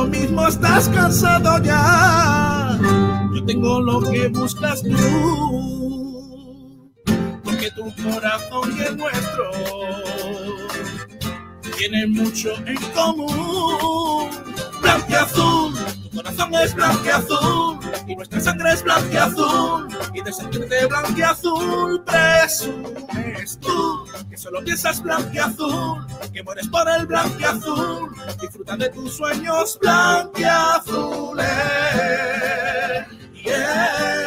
lo mismo estás cansado ya. Yo tengo lo que buscas tú, porque tu corazón y el nuestro tienen mucho en común. Blanco y azul, corazón es blanco y nuestra sangre es blanco y de sentirte blanco y azul presumes tú, que solo piensas blanco y azul, que mueres por el blanco y azul, disfruta de tus sueños blanco y azules. Yeah,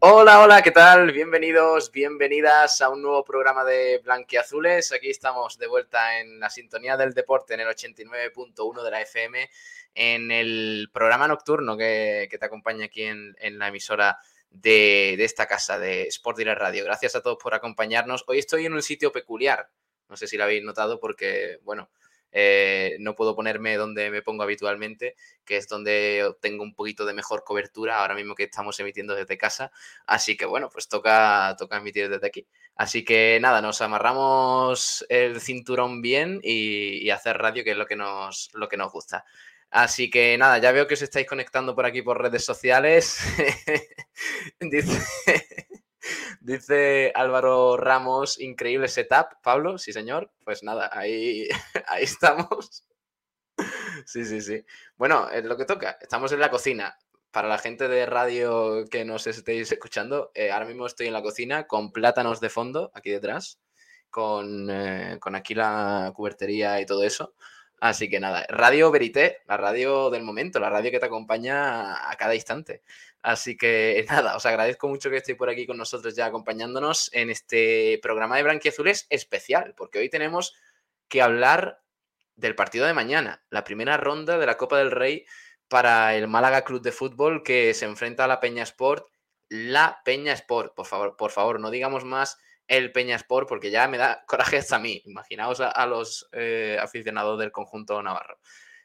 Hola, hola, ¿qué tal? Bienvenidos, bienvenidas a un nuevo programa de Blanquiazules. Aquí estamos de vuelta en la sintonía del deporte en el 89.1 de la FM, en el programa nocturno que, te acompaña aquí en, la emisora de, esta casa de Sport Direct Radio. Gracias a todos por acompañarnos. Hoy estoy en un sitio peculiar, no sé si lo habéis notado porque, bueno, eh, no puedo ponerme donde me pongo habitualmente, que es donde tengo un poquito de mejor cobertura ahora mismo que estamos emitiendo desde casa. Así que bueno, pues toca, toca emitir desde aquí. Así que nada, nos amarramos el cinturón bien y, hacer radio, que es lo que nos, lo que nos gusta. Así que nada, ya veo que os estáis conectando por aquí por redes sociales. Dice. Dice Álvaro Ramos, increíble setup. Pablo, sí señor. Pues nada, ahí, ahí estamos. Sí, sí, sí. Bueno, es lo que toca. Estamos en la cocina. Para la gente de radio que nos estéis escuchando, eh, ahora mismo estoy en la cocina con plátanos de fondo aquí detrás, con, eh, con aquí la cubertería y todo eso. Así que nada, Radio Verité, la radio del momento, la radio que te acompaña a cada instante. Así que nada, os agradezco mucho que estéis por aquí con nosotros ya acompañándonos en este programa de Branquiazules especial, porque hoy tenemos que hablar del partido de mañana, la primera ronda de la Copa del Rey para el Málaga Club de Fútbol que se enfrenta a la Peña Sport. La Peña Sport, por favor, por favor, no digamos más el Peña Sport porque ya me da coraje hasta a mí. Imaginaos a, los eh, aficionados del conjunto navarro.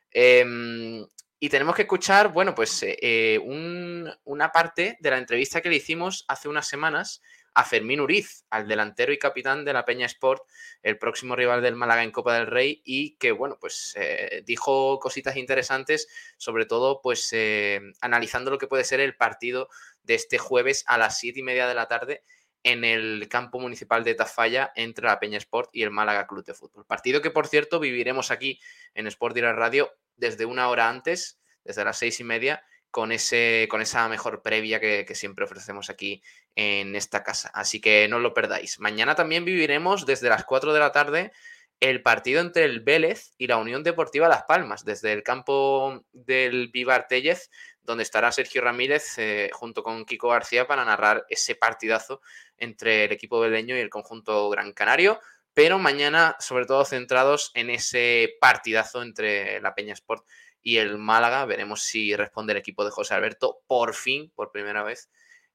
Em, y tenemos que escuchar, bueno, pues eh, eh, una parte de la entrevista que le hicimos hace unas semanas a Fermín Uriz, al delantero y capitán de la Peña Sport, el próximo rival del Málaga en Copa del Rey, y que, bueno, pues dijo cositas interesantes, sobre todo, pues analizando lo que puede ser el partido de este jueves a las siete y media de la tarde en el campo municipal de Tafalla entre la Peña Sport y el Málaga Club de Fútbol. Partido que, por cierto, viviremos aquí en Sport Direct Radio desde una hora antes, desde las seis y media, con, ese, con esa mejor previa que, siempre ofrecemos aquí en esta casa. Así que no lo perdáis. Mañana también viviremos desde las 4 de la tarde el partido entre el Vélez y la Unión Deportiva Las Palmas, desde el campo del Vivar Tellez, donde estará Sergio Ramírez eh, junto con Kiko García para narrar ese partidazo entre el equipo beleño y el conjunto Gran Canario pero mañana sobre todo centrados en ese partidazo entre la Peña Sport y el Málaga. Veremos si responde el equipo de José Alberto por fin, por primera vez,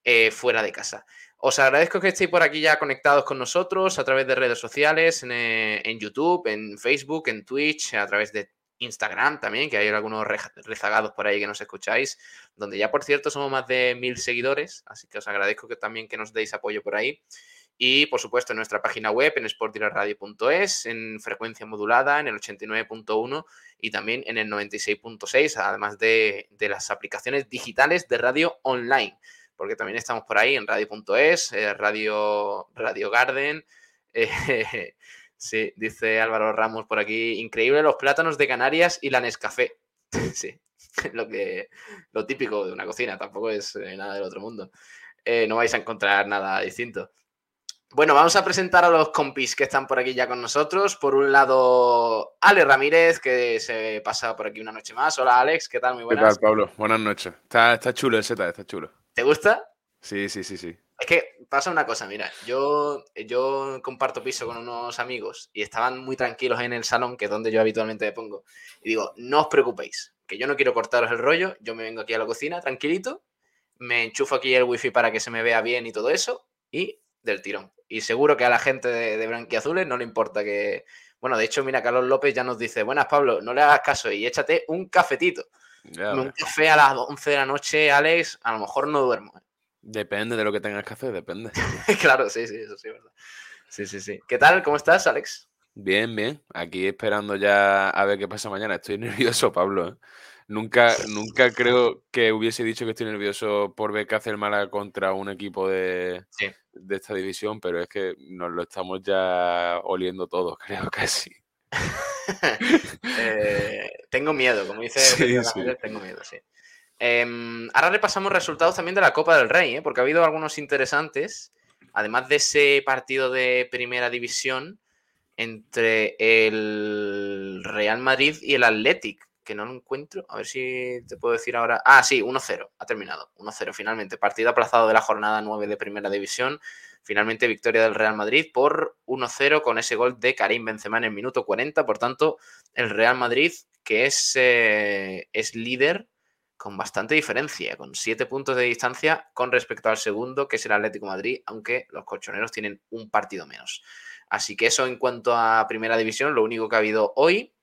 eh, fuera de casa. Os agradezco que estéis por aquí ya conectados con nosotros a través de redes sociales, en, eh, YouTube, en Facebook, en Twitch, a través de Instagram también, que hay algunos rezagados por ahí que nos escucháis, donde ya por cierto somos más de mil seguidores, así que os agradezco que también que nos deis apoyo por ahí. Y por supuesto en nuestra página web, en sportdiraradio.es, en frecuencia modulada, en el 89.1 y también en el 96.6, además de, las aplicaciones digitales de radio online, porque también estamos por ahí en radio.es, eh, radio, radio Garden. Eh, sí, dice Álvaro Ramos por aquí, increíble los plátanos de Canarias y la Nescafé. sí, lo, que, lo típico de una cocina, tampoco es eh, nada del otro mundo. no vais a encontrar nada distinto. Bueno, vamos a presentar a los compis que están por aquí ya con nosotros. Por un lado, Ale Ramírez, que se pasa por aquí una noche más. Hola, Alex, ¿qué tal? Muy buenas. ¿Qué tal, Pablo? Buenas noches. Está, está chulo el Z, está chulo. ¿Te gusta? Sí, sí, sí, sí. Es que pasa una cosa, mira, yo, yo comparto piso con unos amigos y estaban muy tranquilos en el salón, que es donde yo habitualmente me pongo. Y digo, no os preocupéis, que yo no quiero cortaros el rollo, yo me vengo aquí a la cocina tranquilito, me enchufo aquí el wifi para que se me vea bien y todo eso, y del tirón. Y seguro que a la gente de, de Branquiazules no le importa que. Bueno, de hecho, mira, Carlos López ya nos dice: Buenas, Pablo, no le hagas caso y échate un cafetito. un café a las 11 de la noche, Alex, a lo mejor no duermo. Depende de lo que tengas que hacer, depende. claro, sí, sí, eso sí, es verdad. Sí, sí, sí. ¿Qué tal? ¿Cómo estás, Alex? Bien, bien. Aquí esperando ya a ver qué pasa mañana. Estoy nervioso, Pablo. ¿eh? Nunca, nunca creo que hubiese dicho que estoy nervioso por ver que hace el Málaga contra un equipo de, Sí. de esta división, pero es que nos lo estamos ya oliendo todos, creo que sí. Eh, tengo miedo, como dice Sí, sí. Tengo miedo, sí. Em, ahora repasamos resultados también de la Copa del Rey, ¿eh? porque ha habido algunos interesantes, además de ese partido de primera división entre el Real Madrid y el Athletic, que no lo encuentro, a ver si te puedo decir ahora. Ah, sí, 1-0, ha terminado, 1-0 finalmente, partido aplazado de la jornada 9 de primera división. Finalmente victoria del Real Madrid por 1-0 con ese gol de Karim Benzema en el minuto 40. Por tanto, el Real Madrid, que es, eh, es líder con bastante diferencia, con 7 puntos de distancia con respecto al segundo, que es el Atlético Madrid, aunque los colchoneros tienen un partido menos. Así que eso en cuanto a primera división, lo único que ha habido hoy.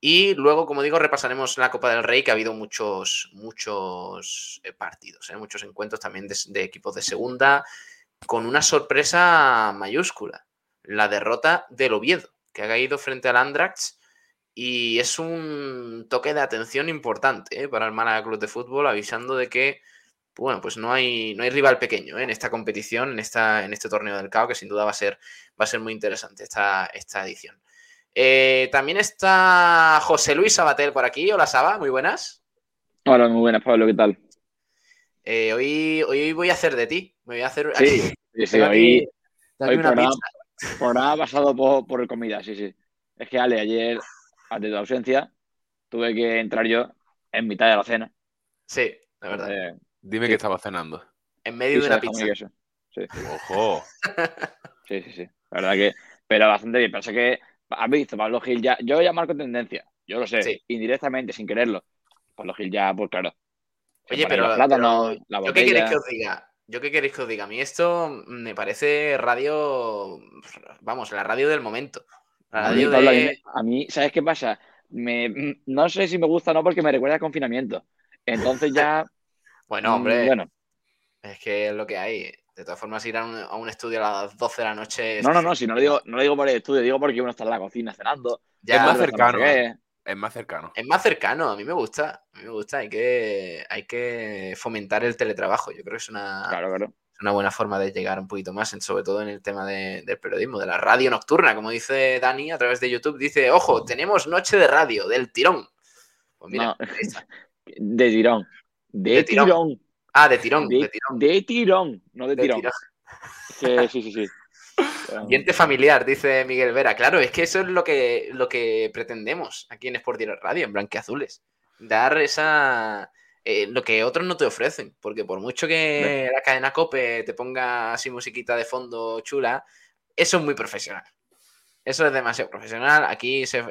Y luego, como digo, repasaremos la Copa del Rey, que ha habido muchos, muchos eh, partidos, ¿eh? muchos encuentros también de, de equipos de segunda, con una sorpresa mayúscula, la derrota del Oviedo, que ha caído frente al Andrax y es un toque de atención importante ¿eh? para el Málaga Club de Fútbol, avisando de que bueno, pues no hay, no hay rival pequeño ¿eh? en esta competición, en, esta, en este torneo del CAO, que sin duda va a ser, va a ser muy interesante esta, esta edición. Eh, también está José Luis Sabatel por aquí. Hola Saba, muy buenas. Hola, muy buenas, Pablo, ¿qué tal? Eh, hoy, hoy voy a hacer de ti. Me voy a hacer. Sí, sí, sí, tengo aquí- hoy, hoy una programa, pizza. programa pasado por, por comida, sí, sí. Es que Ale, ayer, ante tu ausencia, tuve que entrar yo en mitad de la cena. Sí, la verdad. Eh, Dime Sí. que estaba cenando. En medio de pizza una de pizza. queso. ¡Ojo! Sí, sí, sí. La verdad que, pero bastante bien. Pensé que, has visto, Pablo Gil ya, yo ya marco tendencia, yo lo sé, Sí. indirectamente, sin quererlo. Pablo Gil ya, pues claro. Oye, pero, los plátanos, pero la ¿yo qué queréis que os diga? ¿Yo qué queréis que os diga? A mí esto me parece radio, vamos, la radio del momento. A mí, radio Pablo, a mí de... me- a mí, ¿sabes qué pasa? Me, mm, no sé si me gusta o no porque me recuerda al confinamiento. Entonces ya, Bueno, mm, hombre, bueno, es que es lo que hay. De todas formas, ir a un, a un estudio a las 12 de la noche... es- no, no, no, si no lo digo, no lo digo por el estudio, digo porque uno está en la cocina cenando. ya, es más cercano, qué. Es más cercano. Es más cercano, a mí me gusta. A mí me gusta, hay que, hay que fomentar el teletrabajo. Yo creo que es una, Claro, claro. Una buena forma de llegar un poquito más, sobre todo en el tema de- del periodismo, de la radio nocturna, como dice Dani a través de YouTube. Dice, ojo, tenemos noche de radio, del tirón. Pues mira, No. De tirón. De, De tirón. tirón. Ah, de tirón, De, de tirón. de tirón, no de tirón. tirón. Sí, sí, sí. Pero- Ambiente familiar, dice Miguel Vera. Claro, es que eso es lo que, lo que pretendemos aquí en Sport Radio, en Blanqueazules. Dar esa. Eh, lo que otros no te ofrecen. Porque por mucho que la cadena Cope te ponga así musiquita de fondo chula, eso es muy profesional. Eso es demasiado profesional. Aquí se,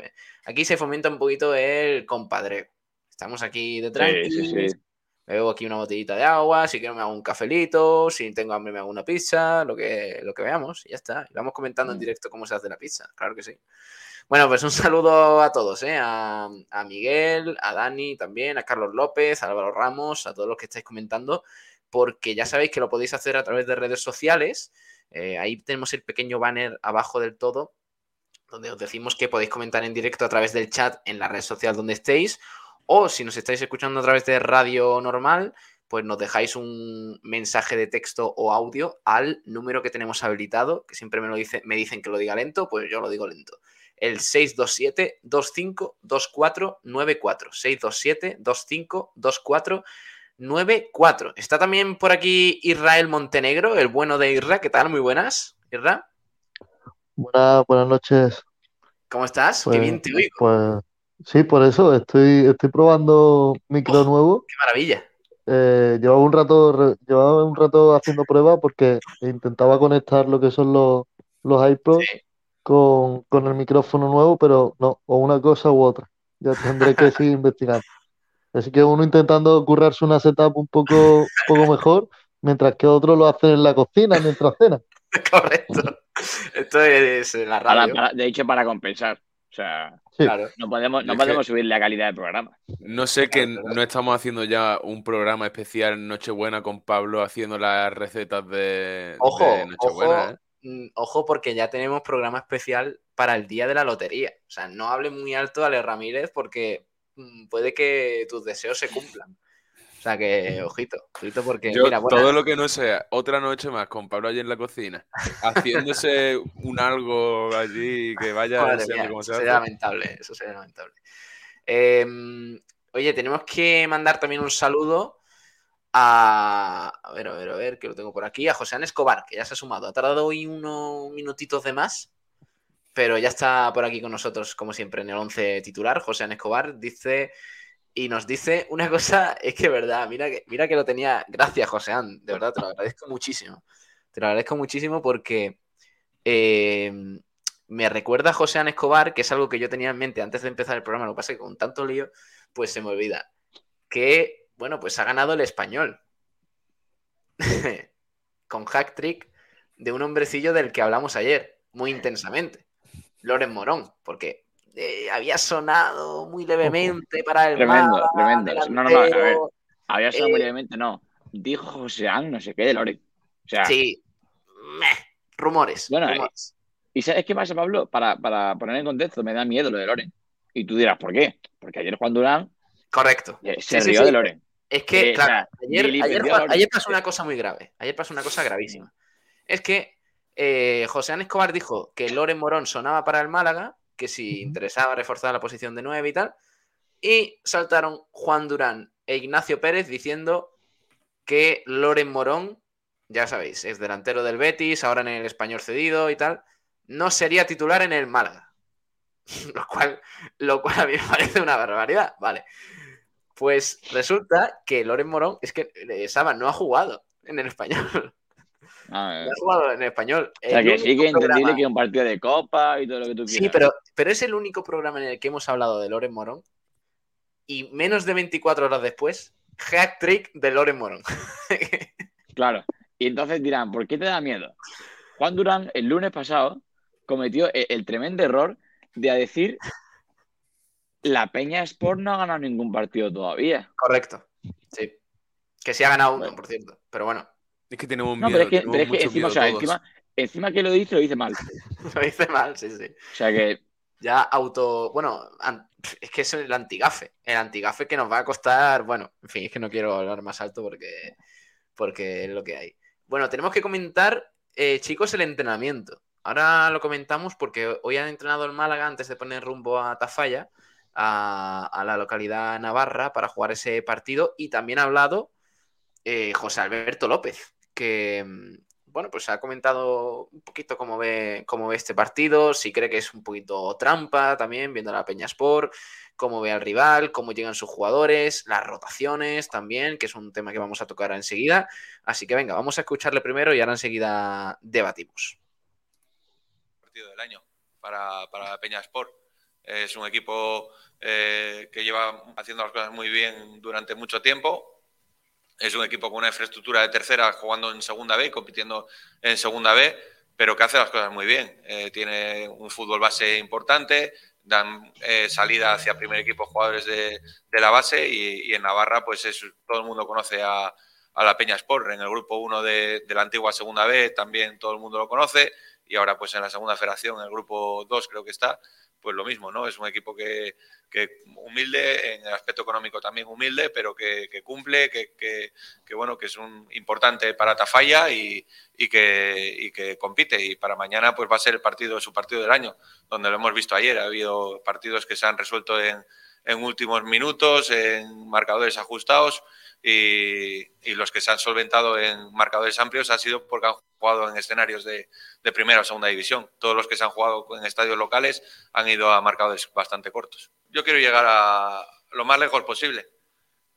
aquí se fomenta un poquito el compadreo. Estamos aquí de Sí, tranqui. sí, bebo aquí una botellita de agua, si quiero me hago un cafelito, si tengo hambre me hago una pizza, lo que, lo que veamos, y ya está. Y vamos comentando en Mm. directo cómo se hace la pizza, claro que sí. Bueno, pues un saludo a todos, ¿eh? a, Miguel, a Dani también, a Carlos López, a Álvaro Ramos, a todos los que estáis comentando, porque ya sabéis que lo podéis hacer a través de redes sociales. Eh, ahí tenemos el pequeño banner abajo del todo, donde os decimos que podéis comentar en directo a través del chat en la red social donde estéis, o si nos estáis escuchando a través de radio normal, pues nos dejáis un mensaje de texto o audio al número que tenemos habilitado, que siempre me lo dice, me dicen que lo diga lento, pues yo lo digo lento. El 627 25 2494 627 25 2494 Está también por aquí Israel Montenegro, el bueno de Irra. ¿Qué tal? Muy buenas. Irra, Buenas, buenas noches. ¿cómo estás? Qué Pues, bien te oigo. pues sí, por eso estoy, estoy probando micro nuevo. Qué maravilla. Eh, llevaba un rato, llevaba un rato haciendo pruebas porque intentaba conectar lo que son los, los iPods Sí. Con, con el micrófono nuevo, pero no, o una cosa u otra. Ya tendré que seguir investigando. Así que uno intentando currarse una setup un poco, un poco mejor, mientras que otros lo hacen en la cocina mientras cena. Correcto. Esto es la radio. para- de hecho, para compensar. O sea, Sí. Claro. no podemos, no Es podemos subir la calidad del programa. No sé que no estamos haciendo ya un programa especial Nochebuena con Pablo haciendo las recetas de, Ojo, de Nochebuena, ojo, ¿eh? Mm, ojo porque ya tenemos programa especial para el día de la lotería. O sea, no hable muy alto, Ale Ramírez, porque mm, puede que tus deseos se cumplan. O sea que, ojito, ojito porque Yo, mira, bueno, todo lo que no sea otra noche más con Pablo allí en la cocina, haciéndose un algo allí que vaya Madre mía, se eso sería lamentable, eso sería lamentable. Eh, oye, tenemos que mandar también un saludo a, a ver, a ver, a ver, que lo tengo por aquí, a José Ana Escobar, que ya se ha sumado. Ha tardado hoy unos minutitos de más, pero ya está por aquí con nosotros, como siempre, en el 11 titular. José Ana Escobar dice y nos dice una cosa, es que verdad, mira que, mira que lo tenía. Gracias, José An, de verdad, te lo agradezco muchísimo. Te lo agradezco muchísimo porque eh, me recuerda a José An Escobar, que es algo que yo tenía en mente antes de empezar el programa, lo que pasa es que con tanto lío, pues se me olvida. Que, bueno, pues ha ganado el español. con hack trick de un hombrecillo del que hablamos ayer, muy intensamente. Loren Morón, porque eh, había sonado muy levemente para el Tremendo, tremendo. No, no, no, a ver. Había Eh, muy levemente, no. Dijo Joseán, no sé qué, de Loren. O sea, Sí. Meh. Rumores. Bueno, eh, rumores. ¿y sabes qué pasa, Pablo? Para, para poner en contexto, me da miedo lo de Loren. Y tú dirás, ¿por qué? Porque ayer Juan Durán Correcto. eh, se Sí, sí, rió sí. de Loren. Es que, Eh, claro, ayer pasó una cosa muy grave. Ayer pasó una cosa gravísima. Es que eh, José Ángel Escobar dijo que Loren Morón sonaba para el Málaga, que si interesaba reforzar la posición de 9 y tal. Y saltaron Juan Durán e Ignacio Pérez diciendo que Loren Morón, ya sabéis, es delantero del Betis, ahora en el español cedido y tal, no sería titular en el Málaga. lo, cual, lo cual a mí me parece una barbaridad. Vale. Pues resulta que Loren Morón, es que eh, Saba no ha jugado en el español. Ah, No ha jugado en el español. o sea, El que sí que es entendible que un partido de copa y todo lo que tú quieras. Sí, pero, pero es el único programa en el que hemos hablado de Loren Morón. Y menos de 24 horas después, hack trick de Loren Morón. Claro. Y entonces dirán, ¿por qué te da miedo? Juan Durán, el lunes pasado, cometió e- el, tremendo error de decir la Peña Sport no ha ganado ningún partido todavía. Correcto. Sí. Que sí ha ganado uno, Bueno. por cierto. Pero bueno, Es que tenemos No, miedo, pero es que, tenemos pero es que mucho encima, o miedo sea, todos. encima, encima que lo dice, lo dice mal. lo hice mal, sí, sí. O sea que, Ya auto. Bueno, an- es que es el antigafe. El antigafe que nos va a costar. Bueno, en fin, es que no quiero hablar más alto porque, porque es lo que hay. Bueno, tenemos que comentar, eh, chicos, el entrenamiento. Ahora lo comentamos porque hoy han entrenado el Málaga antes de poner rumbo a Tafalla, a, a la localidad navarra, para jugar ese partido. Y también ha hablado eh, José Alberto López, que, mm, bueno, pues ha comentado un poquito cómo ve, cómo ve este partido, si cree que es un poquito trampa también, viendo la Peña Sport, cómo ve al rival, cómo llegan sus jugadores, las rotaciones también, que es un tema que vamos a tocar enseguida. Así que venga, vamos a escucharle primero y ahora enseguida debatimos. partido del año para, para Peña Sport. Es un equipo eh, que lleva haciendo las cosas muy bien durante mucho tiempo. Es un equipo con una infraestructura de tercera jugando en segunda B, compitiendo en segunda B, pero que hace las cosas muy bien. Eh, tiene un fútbol base importante, dan eh, salida hacia primer equipo jugadores de, de la base y, y en Navarra pues es, todo el mundo conoce a, a la Peña Sport. En el grupo 1 de, de la antigua segunda B también todo el mundo lo conoce y ahora pues en la segunda federación, en el grupo 2 creo que está, pues lo mismo, ¿no? Es un equipo que, que humilde, en el aspecto económico también humilde, pero que, que cumple, que, que, bueno, que es un importante para Tafalla y, y, que, y que compite. Y para mañana pues va a ser el partido, su partido del año, donde lo hemos visto ayer. Ha habido partidos que se han resuelto en, en últimos minutos, en marcadores ajustados. Y, y, los que se han solventado en marcadores amplios ha sido porque han jugado en escenarios de, de, primera o segunda división. Todos los que se han jugado en estadios locales han ido a marcadores bastante cortos. Yo quiero llegar a lo más lejos posible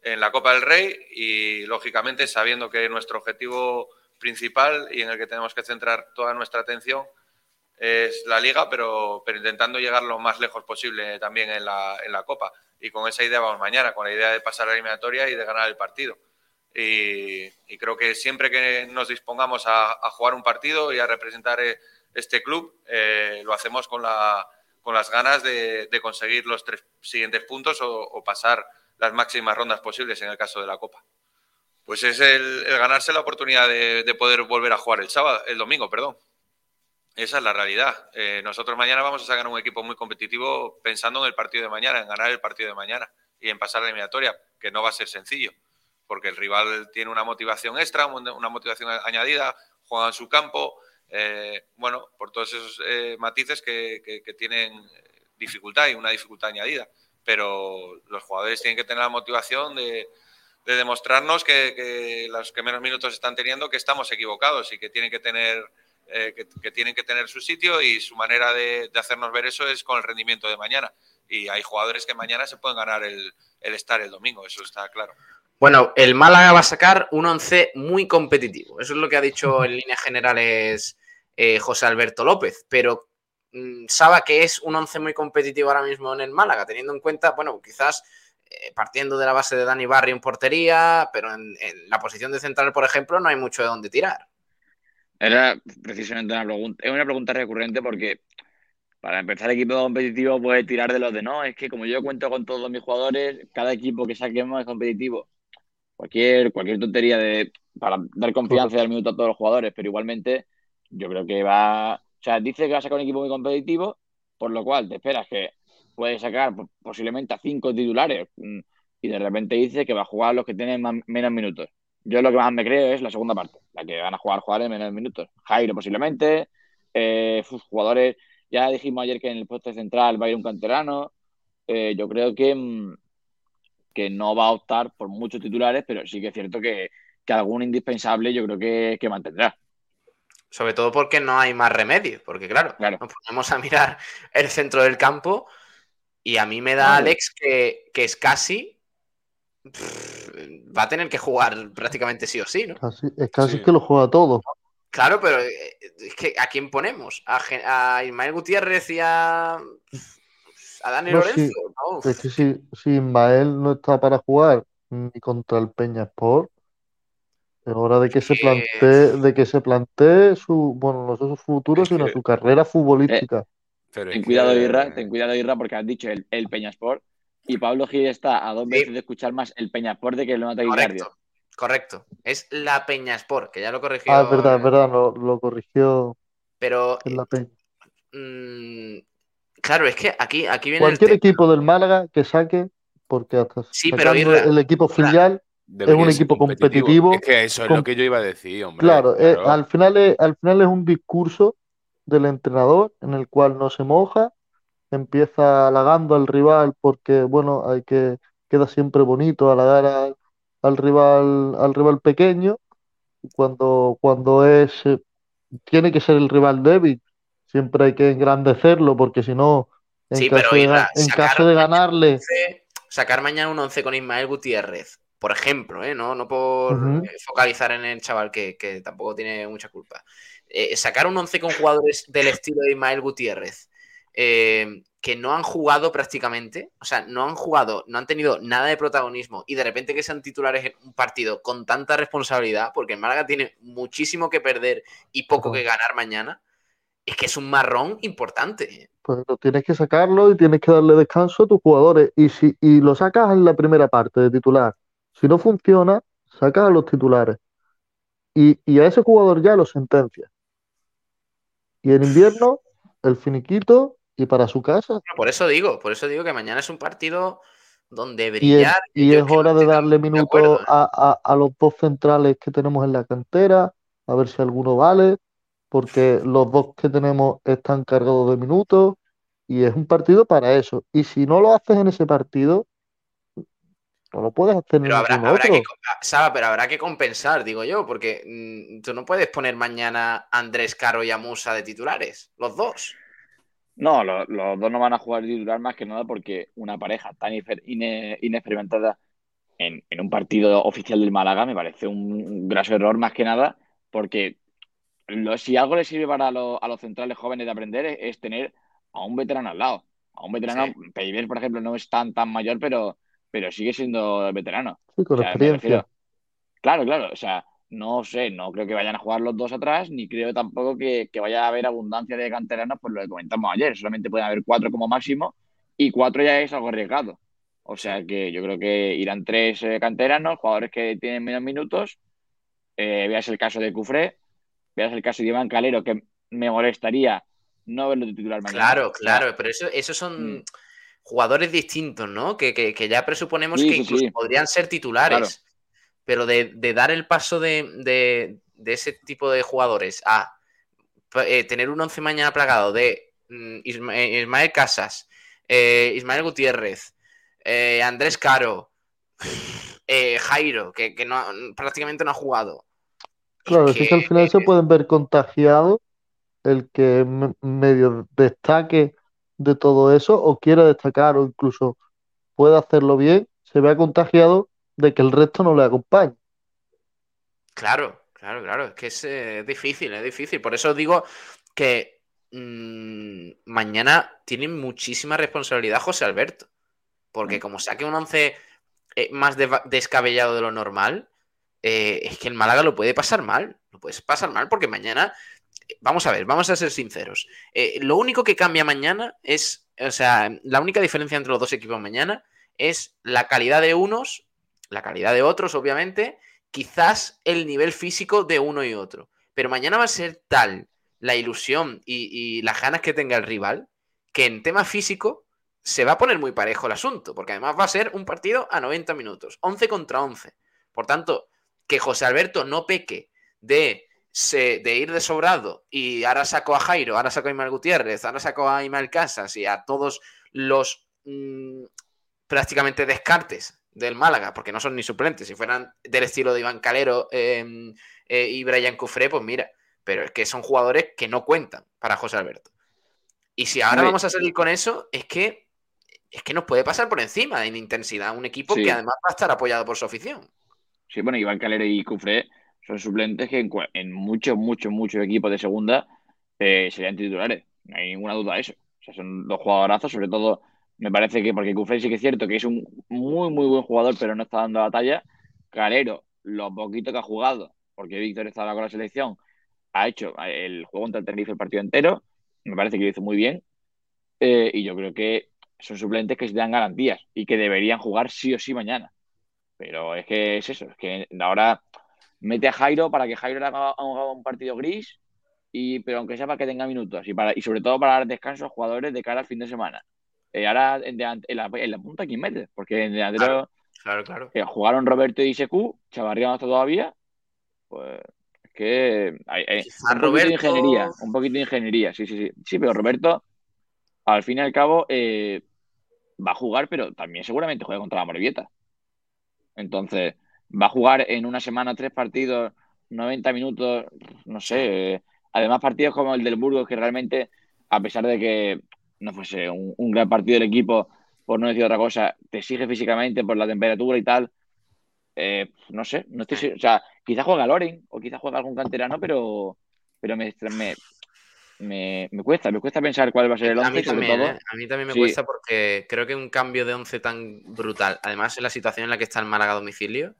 en la Copa del Rey y, lógicamente, sabiendo que nuestro objetivo principal y en el que tenemos que centrar toda nuestra atención es la liga, pero, pero intentando llegar lo más lejos posible también en la, en la Copa. Y con esa idea vamos mañana, con la idea de pasar la eliminatoria y de ganar el partido. Y, creo que siempre que nos dispongamos a, jugar un partido y a representar este club, eh, lo hacemos con, la, con las ganas de, conseguir los tres siguientes puntos o, pasar las máximas rondas posibles en el caso de la Copa. Pues es el, ganarse la oportunidad de, de, poder volver a jugar el sábado, el domingo, perdón. Esa es la realidad. Eh, nosotros mañana vamos a sacar un equipo muy competitivo pensando en el partido de mañana, en ganar el partido de mañana y en pasar la eliminatoria, que no va a ser sencillo, porque el rival tiene una motivación extra, una motivación añadida, juega en su campo, eh, bueno, por todos esos eh, matices que, tienen dificultad y una dificultad añadida. Pero los jugadores tienen que tener la motivación de, demostrarnos que, los que menos minutos están teniendo que estamos equivocados y que tienen que tener eh, que, tienen que tener su sitio y su manera de, hacernos ver eso es con el rendimiento de mañana. Y hay jugadores que mañana se pueden ganar el, el estar el domingo, eso está claro. Bueno, el Málaga va a sacar un 11 muy competitivo. Eso es lo que ha dicho en líneas generales eh, José Alberto López. Pero mm, sabe que es un 11 muy competitivo ahora mismo en el Málaga, teniendo en cuenta, bueno, quizás eh, partiendo de la base de Dani Barrio en portería, pero en, la posición de central, por ejemplo, no hay mucho de dónde tirar. Era precisamente una pregunta, es una pregunta recurrente porque para empezar el equipo competitivo puede tirar de los de no, es que como yo cuento con todos mis jugadores, cada equipo que saquemos es competitivo. Cualquier, cualquier tontería de para dar confianza dar minuto a todos los jugadores, pero igualmente yo creo que va, o sea, dice que va a sacar un equipo muy competitivo, por lo cual te esperas que puede sacar posiblemente a cinco titulares mm, y de repente dice que va a jugar los que tienen menos minutos. Yo lo que más me creo es la segunda parte, la que van a jugar jugadores menos minutos. Jairo posiblemente, eh, jugadores, ya dijimos ayer que en el puesto central va a ir un canterano. Eh, yo creo que, mm, que no va a optar por muchos titulares, pero sí que es cierto que, que algún indispensable yo creo que, que mantendrá. Sobre todo porque no hay más remedio, porque claro, nos ponemos a mirar el centro del campo y a mí me da Alex que, es casi va a tener que jugar prácticamente sí o sí, ¿no? es casi que lo juega todo. Claro, pero eh, es que ¿a quién ponemos? ¿A, Ismael Gutiérrez y a, a Dani Lorenzo? Es que si, si Ismael no está para jugar ni contra el Peña Sport, es hora de que se plantee, de que se plantee su, bueno, no sé su futuro, sino su carrera futbolística. Eh, ten cuidado, Irra, ten cuidado, Irra, porque has dicho el, el Peñasport y Pablo Gil está a dos veces de escuchar más el Peñasport de que el Nota Correcto, correcto. Es la Peñasport, que ya lo corrigió. Ah, es verdad, es verdad, lo, lo corrigió. Pero. la Peña. Mm, claro, es que aquí, aquí viene. Cualquier equipo del Málaga que saque, porque hasta sí, pero el equipo filial es un equipo competitivo. Es que eso es lo que yo iba a decir, hombre. Claro, eh, al, final es, al final es un discurso del entrenador en el cual no se moja, empieza halagando al rival porque, bueno, hay que queda siempre bonito halagar al, rival al rival pequeño cuando cuando es eh, tiene que ser el rival débil siempre hay que engrandecerlo porque si no en, caso, de, en caso de ganarle sacar mañana un 11 con Ismael Gutiérrez por ejemplo, ¿eh? no, no por eh, focalizar en el chaval que, tampoco tiene mucha culpa. Eh, sacar un 11 con jugadores del estilo de Ismael Gutiérrez, que no han jugado prácticamente, o sea, no han jugado, no han tenido nada de protagonismo y de repente que sean titulares en un partido con tanta responsabilidad, porque el Málaga tiene muchísimo que perder y poco que ganar mañana, es que es un marrón importante. Pues tienes que sacarlo y tienes que darle descanso a tus jugadores. Y si y lo sacas en la primera parte de titular si no funciona, saca a los titulares. Y, a ese jugador ya lo sentencia. Y en invierno, el finiquito y para su casa. Por eso digo, por eso digo que mañana es un partido donde brillar. Y es, hora de darle minutos ¿eh? a, los dos centrales que tenemos en la cantera, a ver si alguno vale, porque los dos que tenemos están cargados de minutos y es un partido para eso. Y si no lo haces en ese partido, no lo puedes hacer pero habrá, Que, pero habrá que compensar, digo yo, porque mm, tú no puedes poner mañana a Andrés Caro y a Musa de titulares, los dos. No, los, dos no van a jugar titular más que nada porque una pareja tan inexperimentada en, un partido oficial del Málaga me parece un, graso error más que nada porque si algo le sirve para a los centrales jóvenes de aprender es, tener a un veterano al lado. A un veterano, sí. por ejemplo, no es tan, tan mayor, pero pero sigue siendo veterano. Sí, con experiencia. claro, claro, o sea, no sé, no creo que vayan a jugar los dos atrás, ni creo tampoco que, vaya a haber abundancia de canteranos, por lo que comentamos ayer, solamente pueden haber cuatro como máximo, y cuatro ya es algo arriesgado. O sea que yo creo que irán tres eh, canteranos, jugadores que tienen menos minutos. Eh, veas el caso de Cufré, veas el caso de Iván Calero, que me molestaría no verlo de titular mañana. Claro, claro, pero eso, esos son Mm. jugadores distintos, ¿no? Que, que- que ya presuponemos Sí, que sí, incluso sí. podrían ser titulares. Pero de, de dar el paso de, de- de ese tipo de jugadores a eh, tener un once mañana plagado de mm, eh, Ismael Casas, eh, Ismael Gutiérrez, eh, Andrés Caro, Jairo, que, que no, prácticamente no ha jugado. Claro, es que al final se pueden ver contagiados el que me- medio destaque de todo eso o quiera destacar o incluso pueda hacerlo bien, se vea contagiado de que el resto no le acompañe. Claro, claro, claro. Es que es, eh, difícil, es difícil. Por eso digo que mm, mañana tiene muchísima responsabilidad José Alberto. Porque Mm. como saque un once eh, más descabellado de lo normal, eh, es que el Málaga lo puede pasar mal. Lo puedes pasar mal porque mañana. eh, Vamos a ver, vamos a ser sinceros. Eh, lo único que cambia mañana es. O sea, la única diferencia entre los dos equipos mañana es la calidad de unos, la calidad de otros, obviamente, quizás el nivel físico de uno y otro. Pero mañana va a ser tal la ilusión y, y las ganas que tenga el rival que en tema físico se va a poner muy parejo el asunto, porque además va a ser un partido a 90 minutos, 11 contra 11. Por tanto, que José Alberto no peque de, se- de ir de sobrado y ahora saco a Jairo, ahora saco a Imal Gutiérrez, ahora saco a Imal Casas y a todos los mm, prácticamente descartes del Málaga, porque no son ni suplentes. Si fueran del estilo de Iván Calero eh, eh, y Brian Cufré, pues mira, pero es que son jugadores que no cuentan para José Alberto. Y si ahora vamos a salir con eso, es que es que nos puede pasar por encima en intensidad un equipo Sí. que además va a estar apoyado por su afición. Sí, bueno, Iván Calero y Cufré son suplentes que en, muchos, muchos, muchos equipos de segunda eh, serían titulares. No hay ninguna duda de eso. O sea, son dos jugadorazos, sobre todo me parece que porque Cufré sí que es cierto que es un muy, muy buen jugador, pero no está dando la talla. Calero, lo poquito que ha jugado, porque Víctor estaba con la selección, ha hecho el juego contra el Tenerife el partido entero. Me parece que lo hizo muy bien. Eh, y yo creo que son suplentes que se dan garantías y que deberían jugar sí o sí mañana. Pero es que es eso, es que ahora mete a Jairo para que Jairo le haga, haga un partido gris, y, pero aunque sea para que tenga minutos y, para, y sobre todo para dar descanso a jugadores de cara al fin de semana. Eh, ahora en, la, en la punta, ¿quién mete? Porque en delantero Claro, claro. eh, jugaron Roberto y Secu, Chavarría no está todavía. Pues es que hay, hay Quizá un poquito Roberto- de ingeniería, un poquito de ingeniería, sí, sí, sí. Sí, pero Roberto, al fin y al cabo, eh, va a jugar, pero también seguramente juega contra la Morevieta. Entonces, va a jugar en una semana tres partidos, 90 minutos, no sé. Además, partidos como el del Burgos, que realmente, a pesar de que no fuese un, gran partido del equipo, por no decir otra cosa, te exige físicamente por la temperatura y tal. eh, no sé, no estoy. O sea, quizás juega Loren o quizás juega algún canterano, pero, pero me, me, me, me cuesta, me cuesta pensar cuál va a ser el A 11 mí y sobre también, todo. ¿eh? A mí también me Sí. cuesta porque creo que un cambio de 11 tan brutal, además en la situación en la que está el Málaga a domicilio,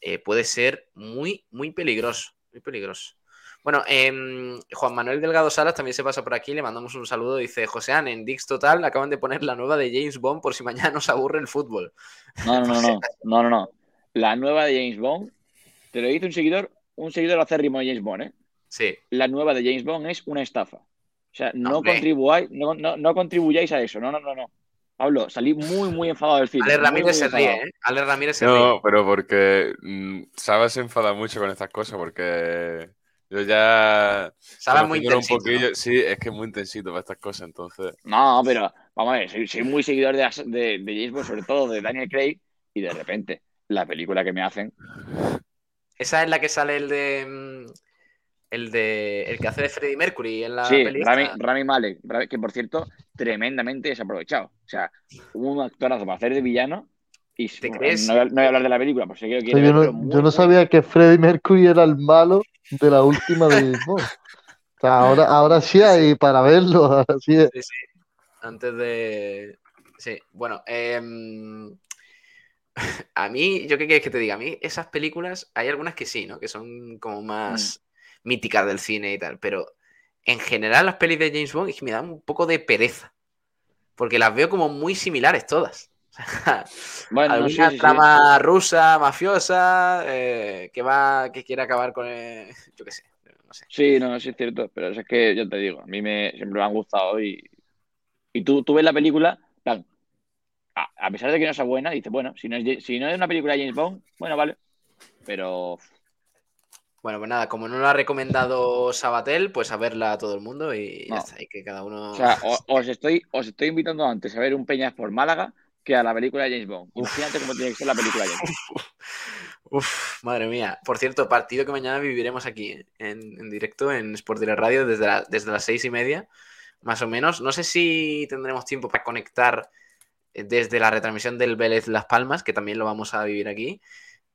eh, puede ser muy, muy peligroso. Muy peligroso. Bueno, em, Juan Manuel Delgado Salas también se pasa por aquí, le mandamos un saludo. Dice: José en Dix Total acaban de poner la nueva de James Bond por si mañana nos aburre el fútbol. No, no, no, no, no, no, no. La nueva de James Bond, te lo dice un seguidor, un seguidor acérrimo de James Bond, ¿eh? Sí, La nueva de James Bond es una estafa. O sea, no, Hombre. contribuyáis, no, no, no contribuyáis a eso. No, no, no, no. Pablo, salí muy, muy enfadado del cine. Ale Ramírez muy se ríe, ¿eh? Ale Ramírez se ríe. No, pero porque mm, Saba se enfada mucho con estas cosas porque yo ya... Saba muy intensito, un poquillo, ¿no? Sí, es que es muy intensito para estas cosas, entonces... No, pero vamos a ver, soy, soy muy seguidor de, de, de James Bond, sobre todo de Daniel Craig, y de repente la película que me hacen. Esa es la que sale el de. Mm, El de. El que hace de Freddie Mercury en la sí, peli Rami. Rami Malek, que por cierto, tremendamente desaprovechado. O sea, hubo un actorazo para hacer de villano. Y ¿Te bueno, crees? no, voy a, no voy a hablar de la película, por si quiero sea, yo no, muy yo no bueno. sabía que Freddie Mercury era el malo de la última de. O sea, ahora, ahora sí hay para verlo, ahora sí es. Sí, sí. Antes de. Sí, bueno. em, A mí, ¿yo qué quieres que te diga? A mí, esas películas, hay algunas que sí, ¿no? Que son como más míticas del cine y tal. Pero en general, las pelis de James Bond es que me dan un poco de pereza. Porque las veo como muy similares todas. Bueno, no, alguna sí, sí, sí. trama rusa, mafiosa, eh, que va, que quiere acabar con el- yo qué sé, no sé. Sí, no, sí es cierto, pero es que yo te digo, a mí me, siempre me han gustado y, y tú, tú ves la película, plan, a, a pesar de que no sea buena, dices, bueno, si no es, si no es una película de James Bond, bueno, vale, pero Bueno, pues nada, como no lo ha recomendado Sabatel, pues a verla a todo el mundo y ya No. está, y que cada uno... O sea, os estoy, os estoy invitando antes a ver un Peñas por Málaga que a la película de James Bond. Imagínate cómo tiene que ser la película de James Bond. Uf, madre mía. Por cierto, partido que mañana viviremos aquí ¿eh? en, en directo en Sport Direct Radio desde, la- desde las seis y media, más o menos. No sé si tendremos tiempo para conectar eh, desde la retransmisión del Vélez Las Palmas, que también lo vamos a vivir aquí,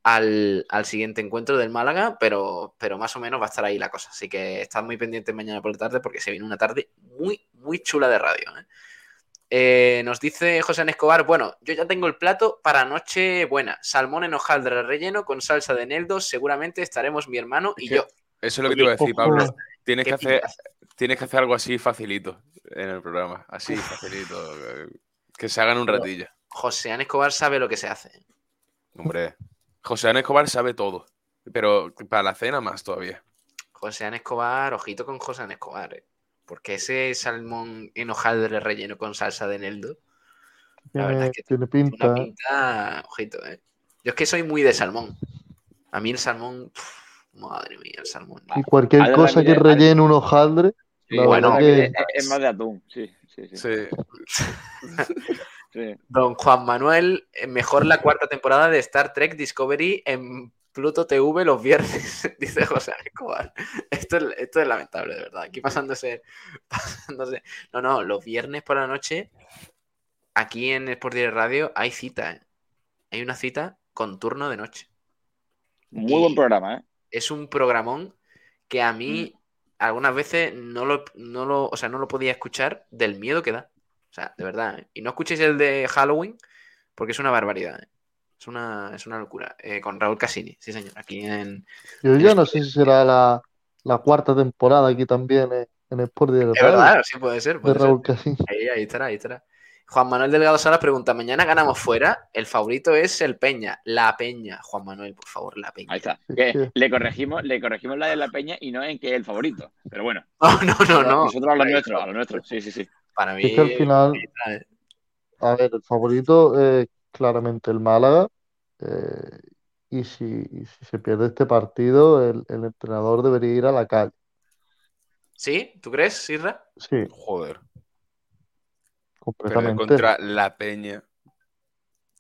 al, al siguiente encuentro del Málaga, pero, pero más o menos va a estar ahí la cosa. Así que estad muy pendientes mañana por la tarde porque se viene una tarde muy, muy chula de radio. ¿eh? Eh, nos dice José Escobar, bueno, yo ya tengo el plato para noche buena. Salmón en hojaldre relleno con salsa de eneldo. Seguramente estaremos mi hermano y yo. Eso es lo que te iba a decir. Pablo. Tienes ¿Qué que, hacer, tienes que hacer algo así facilito en el programa. Así, facilito. eh, Que se hagan un ratillo. José Escobar sabe lo que se hace. Hombre, José Ana Escobar sabe todo. Pero para la cena más todavía. José Ana Escobar, ojito con José Ana Escobar. ¿eh? Porque ese salmón en hojaldre relleno con salsa de eneldo, La verdad Tiene, es que tiene pinta. pinta, ojito, ¿eh? Yo es que soy muy de salmón. A mí el salmón, madre mía, el salmón. Y cualquier Adela cosa que rellene un hojaldre, Sí, bueno, que- es- es más de atún, sí, sí, sí. Sí. sí. Don Juan Manuel, eh, mejor la cuarta temporada de Star Trek Discovery en Pluto TV los viernes, dice José Escobar. Esto es, esto es lamentable, de verdad. Aquí pasándose, pasándose. No, no, los viernes por la noche, aquí en Sport Direct Radio, hay cita. ¿eh? Hay una cita con turno de noche. Muy Y- buen programa, ¿eh? Es un programón que a mí algunas veces no lo, no lo, o sea, no lo podía escuchar del miedo que da. O sea, de verdad. ¿eh? Y no escuchéis el de Halloween porque es una barbaridad. ¿eh? Es una, es una locura. Eh, con Raúl Casini, sí señor. Aquí en... yo ya no sé si será la, la cuarta temporada aquí también en, en Sport Direct Es verdad, sí puede ser. de ser. Raúl Casín. Ahí, ahí estará, ahí estará. Juan Manuel Delgado Salas pregunta, ¿mañana ganamos fuera? El favorito es el Peña. La Peña. Juan Manuel, por favor, la Peña. Ahí está. Que le corregimos, le corregimos la de la peña y no en que es el favorito. Pero bueno, No, no, no, no. nosotros a lo nuestro, a lo nuestro. Sí, sí, sí. Para mí... Es que al final, a ver, el favorito es claramente el Málaga. eh, y si, y si se pierde este partido, el, el entrenador debería ir a la calle. ¿Sí? ¿Tú crees, Sirra? Sí, Joder. Pero completamente. contra la peña.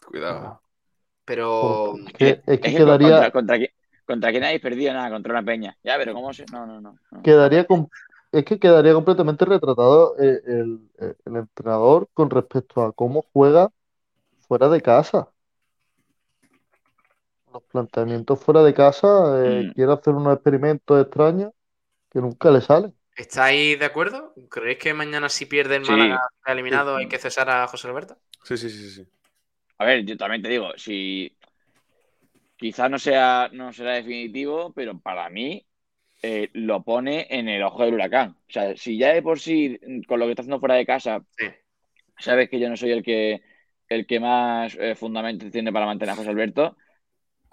Cuidado. Pero... Porque es que, es que Es que quedaría, contra, contra, qui- contra quién habéis perdido nada, contra una peña. Ya, pero ¿cómo se.? No, no, no. no. quedaría com- es que quedaría completamente retratado eh, el, el- el entrenador con respecto a cómo juega fuera de casa. Los planteamientos fuera de casa, eh, Mm. quiere hacer unos experimentos extraños que nunca le salen. ¿Estáis de acuerdo? ¿Creéis que mañana si pierde el Sí. Málaga eliminado hay que cesar a José Alberto? Sí, sí, sí, sí. A ver, yo también te digo, si quizás no sea, no será definitivo, pero para mí eh, lo pone en el ojo del huracán. O sea, si ya de por sí, con lo que está haciendo fuera de casa, Sí. sabes que yo no soy el que el que más eh, fundamentos tiene para mantener a José Alberto,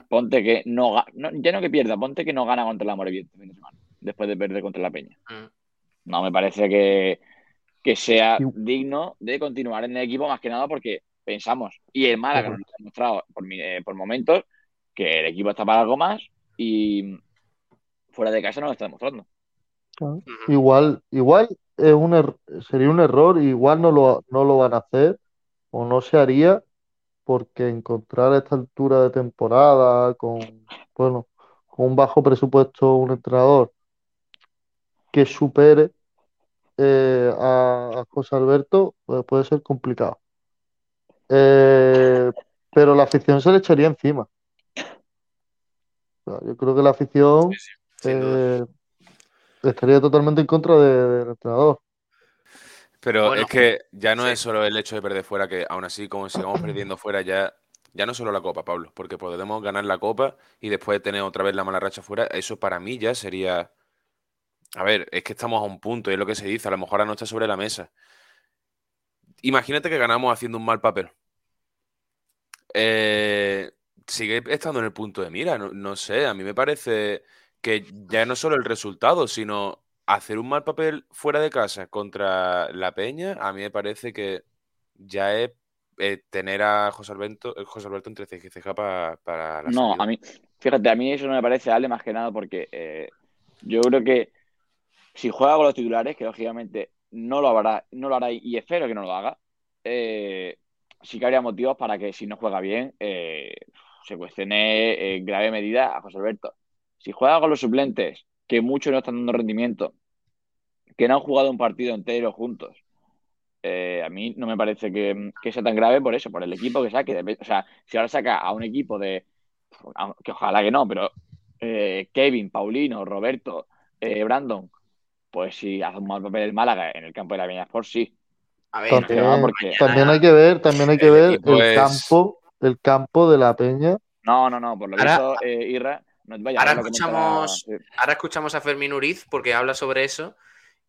ponte que no, ya no que pierda, ponte que no gana contra la Morevieta este fin de semana, después de perder contra la Peña. Mm. No me parece que, que sea digno de continuar en el equipo, más que nada porque pensamos, y el Málaga nos ha demostrado por, mi- eh, por momentos que el equipo está para algo más y fuera de casa no lo está demostrando. Igual, igual es un er- sería un error, igual no lo, no lo van a hacer o no se haría porque encontrar a esta altura de temporada con, bueno, con un bajo presupuesto un entrenador que supere eh, a, a José Alberto pues puede ser complicado. Eh, pero la afición se le echaría encima. O sea, yo creo que la afición. Eh, estaría totalmente en contra de- del entrenador. Pero Bueno, es que ya no sí. es solo el hecho de perder fuera, que aún así, como sigamos perdiendo fuera, ya, ya no solo la Copa, Pablo, porque podemos ganar la Copa y después tener otra vez la mala racha fuera, eso para mí ya sería... A ver, es que estamos a un punto, y es lo que se dice, a lo mejor ahora no está sobre la mesa. Imagínate que ganamos haciendo un mal papel. Eh, sigue estando en el punto de mira, no, no sé, a mí me parece que ya no solo el resultado, sino hacer un mal papel fuera de casa contra la Peña, a mí me parece que ya es eh, tener a José Alberto, eh, José Alberto entre ceja y ceja pa- para la No, salida. a mí, fíjate, a mí eso no me parece darle más que nada porque eh, yo creo que si juega con los titulares, que lógicamente no lo hará, no lo hará y espero que no lo haga, eh, sí que habría motivos para que si no juega bien se cuestione en grave medida a José Alberto. Si juega con los suplentes, que muchos no están dando rendimiento, que no han jugado un partido entero juntos, eh, a mí no me parece que, que sea tan grave por eso, por el equipo que saque. O sea, si ahora saca a un equipo de, que ojalá que no, pero eh, Kevin, Paulino, Roberto, eh, Brandon, pues si hace un mal papel el Málaga en el campo de la Peña Sport, sí. A ver, También, no, porque- también hay que ver, también hay que El ver el es- campo, el campo de la Peña. No, no, no, por lo Ahora- visto, eh, Irra, no, vaya, ahora comentará- escuchamos- sí. ahora escuchamos a Fermín Uriz porque habla sobre eso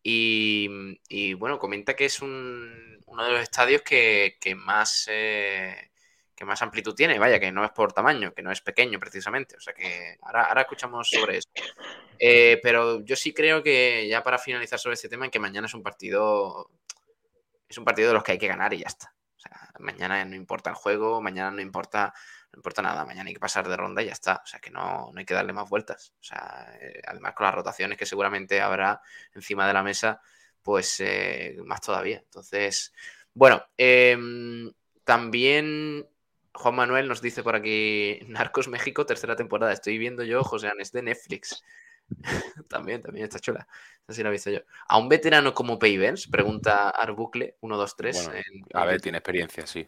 y, y, bueno, comenta que es un- uno de los estadios que, que más eh, que más amplitud tiene, vaya, que no es por tamaño, que no es pequeño precisamente. O sea que ahora, ahora escuchamos sobre eso. Eh, pero yo sí creo que ya para finalizar sobre este tema, en que mañana es un partido. Es un partido de los que hay que ganar y ya está. O sea, mañana no importa el juego, mañana no importa, no importa nada, mañana hay que pasar de ronda y ya está. O sea que no, no hay que darle más vueltas. O sea, eh, además con las rotaciones que seguramente habrá encima de la mesa, pues eh, más todavía. Entonces, bueno, em, también Juan Manuel nos dice por aquí, Narcos México, tercera temporada. Estoy viendo yo, José Anes, de Netflix. también, también está chula. Esa sí la he visto yo. ¿A un veterano como Payvens? Pregunta Arbucle, 1, 2, 3. Bueno, A ver, tiene experiencia, sí.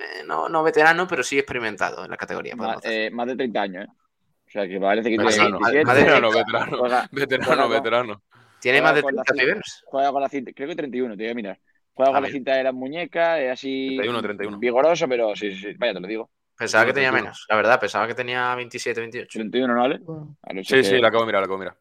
Eh, no, no veterano, pero sí experimentado en la categoría. Decir. eh, más de 30 años, ¿eh? O sea, que parece que tiene Veterano, 27. más de veterano, 30. veterano, Juega, veterano, juega con- veterano. ¿Tiene juega más de con la 30 cinta. Payvens? juega con la cinta, creo que 31, te voy a mirar. Juega Ah, con la bien. cinta de las muñecas, es así 31, 31. vigoroso, pero sí, sí, sí, vaya, te lo digo. Pensaba que tenía 31. menos, la verdad, pensaba que tenía 27, 28. 31, ¿no, Ale? Bueno, A no ser Sí, que- sí, la acabo de mirar, la acabo de mirar.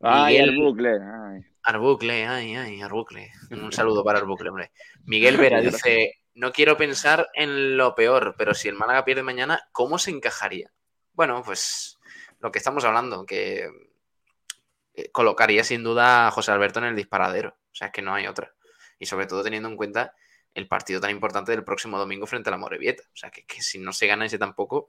Ay, Miguel- el bucle. ay. Arbucle, ay, ay, Arbucle. Un saludo para Arbucle, hombre. Miguel Vera dice, no quiero pensar en lo peor, pero si el Málaga pierde mañana, ¿cómo se encajaría? Bueno, pues lo que estamos hablando, que eh, colocaría sin duda a José Alberto en el disparadero. O sea, es que no hay otra. Y sobre todo teniendo en cuenta el partido tan importante del próximo domingo frente a la Morevieta. O sea, que, que si no se gana ese tampoco,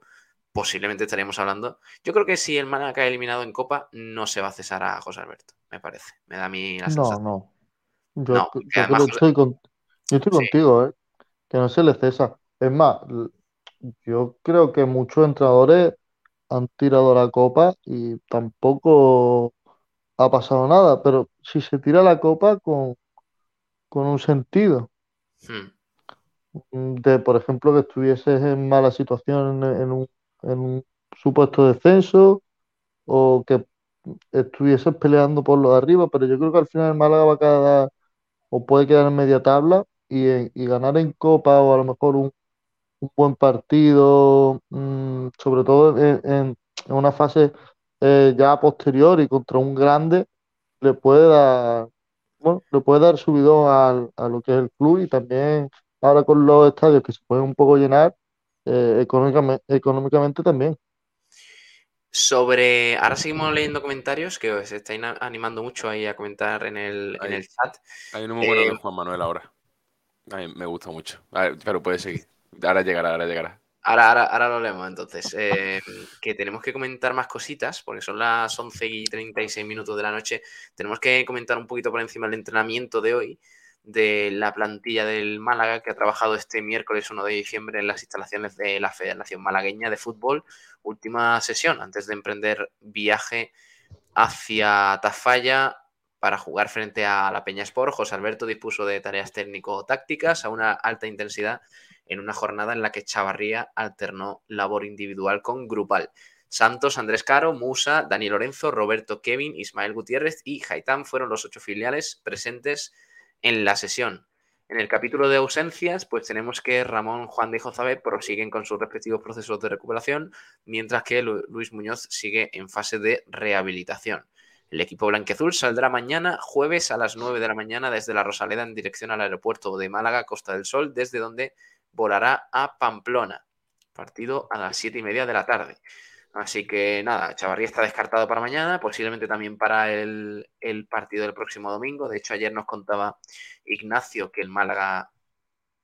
posiblemente estaríamos hablando. Yo creo que si el Málaga cae eliminado en Copa, no se va a cesar a José Alberto, me parece. Me da a mí la sensación. no. Yo, No, yo además, estoy, con- yo estoy Sí. contigo, ¿eh? Que no se le cesa. Es más, yo creo que muchos entrenadores han tirado la copa y tampoco ha pasado nada, pero si se tira la copa con, con un sentido, Hmm. mm, de por ejemplo que estuvieses en mala situación en, en un, en un supuesto descenso o que estuvieses peleando por lo de arriba, pero yo creo que al final el Málaga va a quedar o puede quedar en media tabla y, y ganar en Copa o a lo mejor un, un buen partido, mm, sobre todo en, en- en una fase eh, ya posterior y contra un grande, le puede dar, bueno, le puede dar subidón al- a lo que es el club y también ahora con los estadios que se pueden un poco llenar, eh, económicamente, económicamente también. Sobre. Ahora seguimos leyendo comentarios que os estáis animando mucho ahí a comentar en el, en el chat. Hay uno muy bueno Eh, de Juan Manuel ahora. A mí me gusta mucho. A ver, pero puede seguir. Ahora llegará, ahora llegará. Ahora, ahora, ahora lo leemos entonces. Eh, que tenemos que comentar más cositas, porque son las 11 y 36 minutos de la noche. Tenemos que comentar un poquito por encima el entrenamiento de hoy de la plantilla del Málaga que ha trabajado este miércoles 1 de diciembre en las instalaciones de la Federación Malagueña de Fútbol. Última sesión antes de emprender viaje hacia Tafalla para jugar frente a la Peña Sport. José Alberto dispuso de tareas técnico-tácticas a una alta intensidad en una jornada en la que Chavarría alternó labor individual con grupal. Santos, Andrés Caro, Musa, Dani Lorenzo, Roberto Kevin, Ismael Gutiérrez y Haitán fueron los ocho filiales presentes en la sesión. En el capítulo de ausencias, pues tenemos que Ramón, Juan de Jozabé prosiguen con sus respectivos procesos de recuperación, mientras que Lu- Luis Muñoz sigue en fase de rehabilitación. El equipo blanqueazul saldrá mañana, jueves a las 9 de la mañana, desde la Rosaleda en dirección al aeropuerto de Málaga, Costa del Sol, desde donde volará a Pamplona. Partido a las 7 y media de la tarde. Así que nada, Chavarría está descartado para mañana, posiblemente también para el, partido del próximo domingo. De hecho, ayer nos contaba Ignacio que el Málaga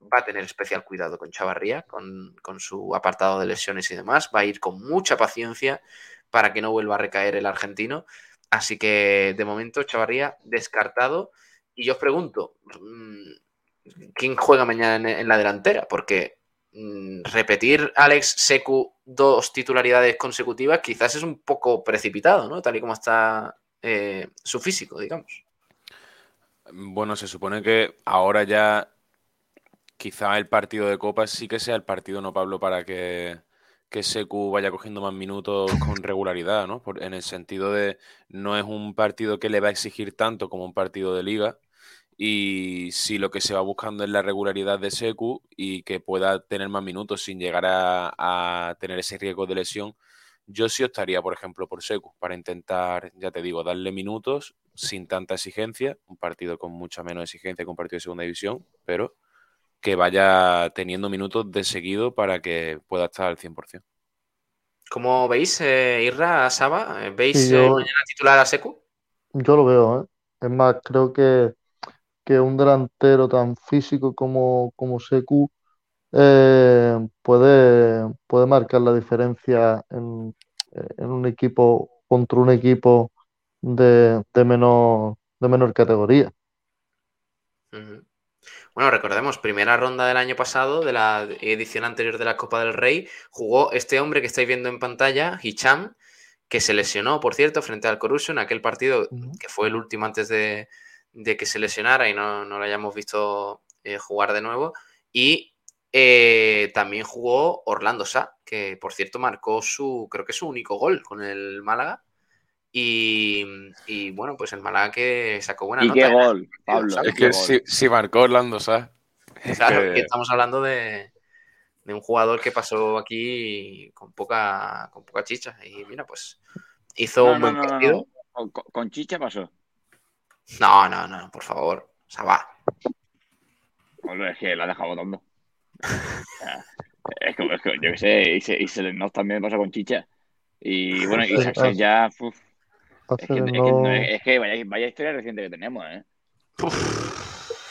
va a tener especial cuidado con Chavarría, con, su apartado de lesiones y demás. Va a ir con mucha paciencia para que no vuelva a recaer el argentino. Así que de momento Chavarría descartado. Y yo os pregunto, mm, ¿quién juega mañana en, la delantera? Porque repetir Alex Secu dos titularidades consecutivas quizás es un poco precipitado, ¿no? Tal y como está eh, su físico, digamos. Bueno, se supone que ahora ya quizá el partido de Copa sí que sea el partido, ¿no, Pablo? Para que, que Secu vaya cogiendo más minutos con regularidad, ¿no? En el sentido de no es un partido que le va a exigir tanto como un partido de liga. Y si lo que se va buscando es la regularidad de Secu y que pueda tener más minutos sin llegar a, a tener ese riesgo de lesión, yo sí optaría, por ejemplo, por Secu para intentar, ya te digo, darle minutos sin tanta exigencia, un partido con mucha menos exigencia que un partido de segunda división, pero que vaya teniendo minutos de seguido para que pueda estar al 100%. ¿Cómo veis, eh, Irra, Saba? ¿Veis sí, yo, eh, mañana titular a Secu? Yo lo veo, ¿eh? Es más, creo que, que un delantero tan físico como, como Secu eh, puede, puede marcar la diferencia en, en, un equipo contra un equipo de, de, menor, de menor categoría. Bueno, recordemos, primera ronda del año pasado, de la edición anterior de la Copa del Rey, jugó este hombre que estáis viendo en pantalla, Hicham, que se lesionó, por cierto, frente al Corusio en aquel partido, que fue el último antes de, de que se lesionara y no, no lo hayamos visto eh, jugar de nuevo. Y eh, también jugó Orlando Sá, que por cierto marcó su, creo que su único gol con el Málaga. Y, y, bueno, pues el Málaga que sacó buena ¿Y nota. qué gol, Pablo? Es que si, si, marcó Orlando Sá. Claro, que... estamos hablando de, de, un jugador que pasó aquí con poca, con poca chicha. Y mira, pues hizo no, un buen no, no, partido. Con, con, chicha pasó. No, no, no, por favor. O sea, va. Bueno, es que la ha dejado votando. es como, es que, yo qué sé, y se, y se nos también pasa con chicha. Y bueno, y Saxon ya. Uf, es, que, es, que, no, es que, vaya, vaya, historia reciente que tenemos, ¿eh?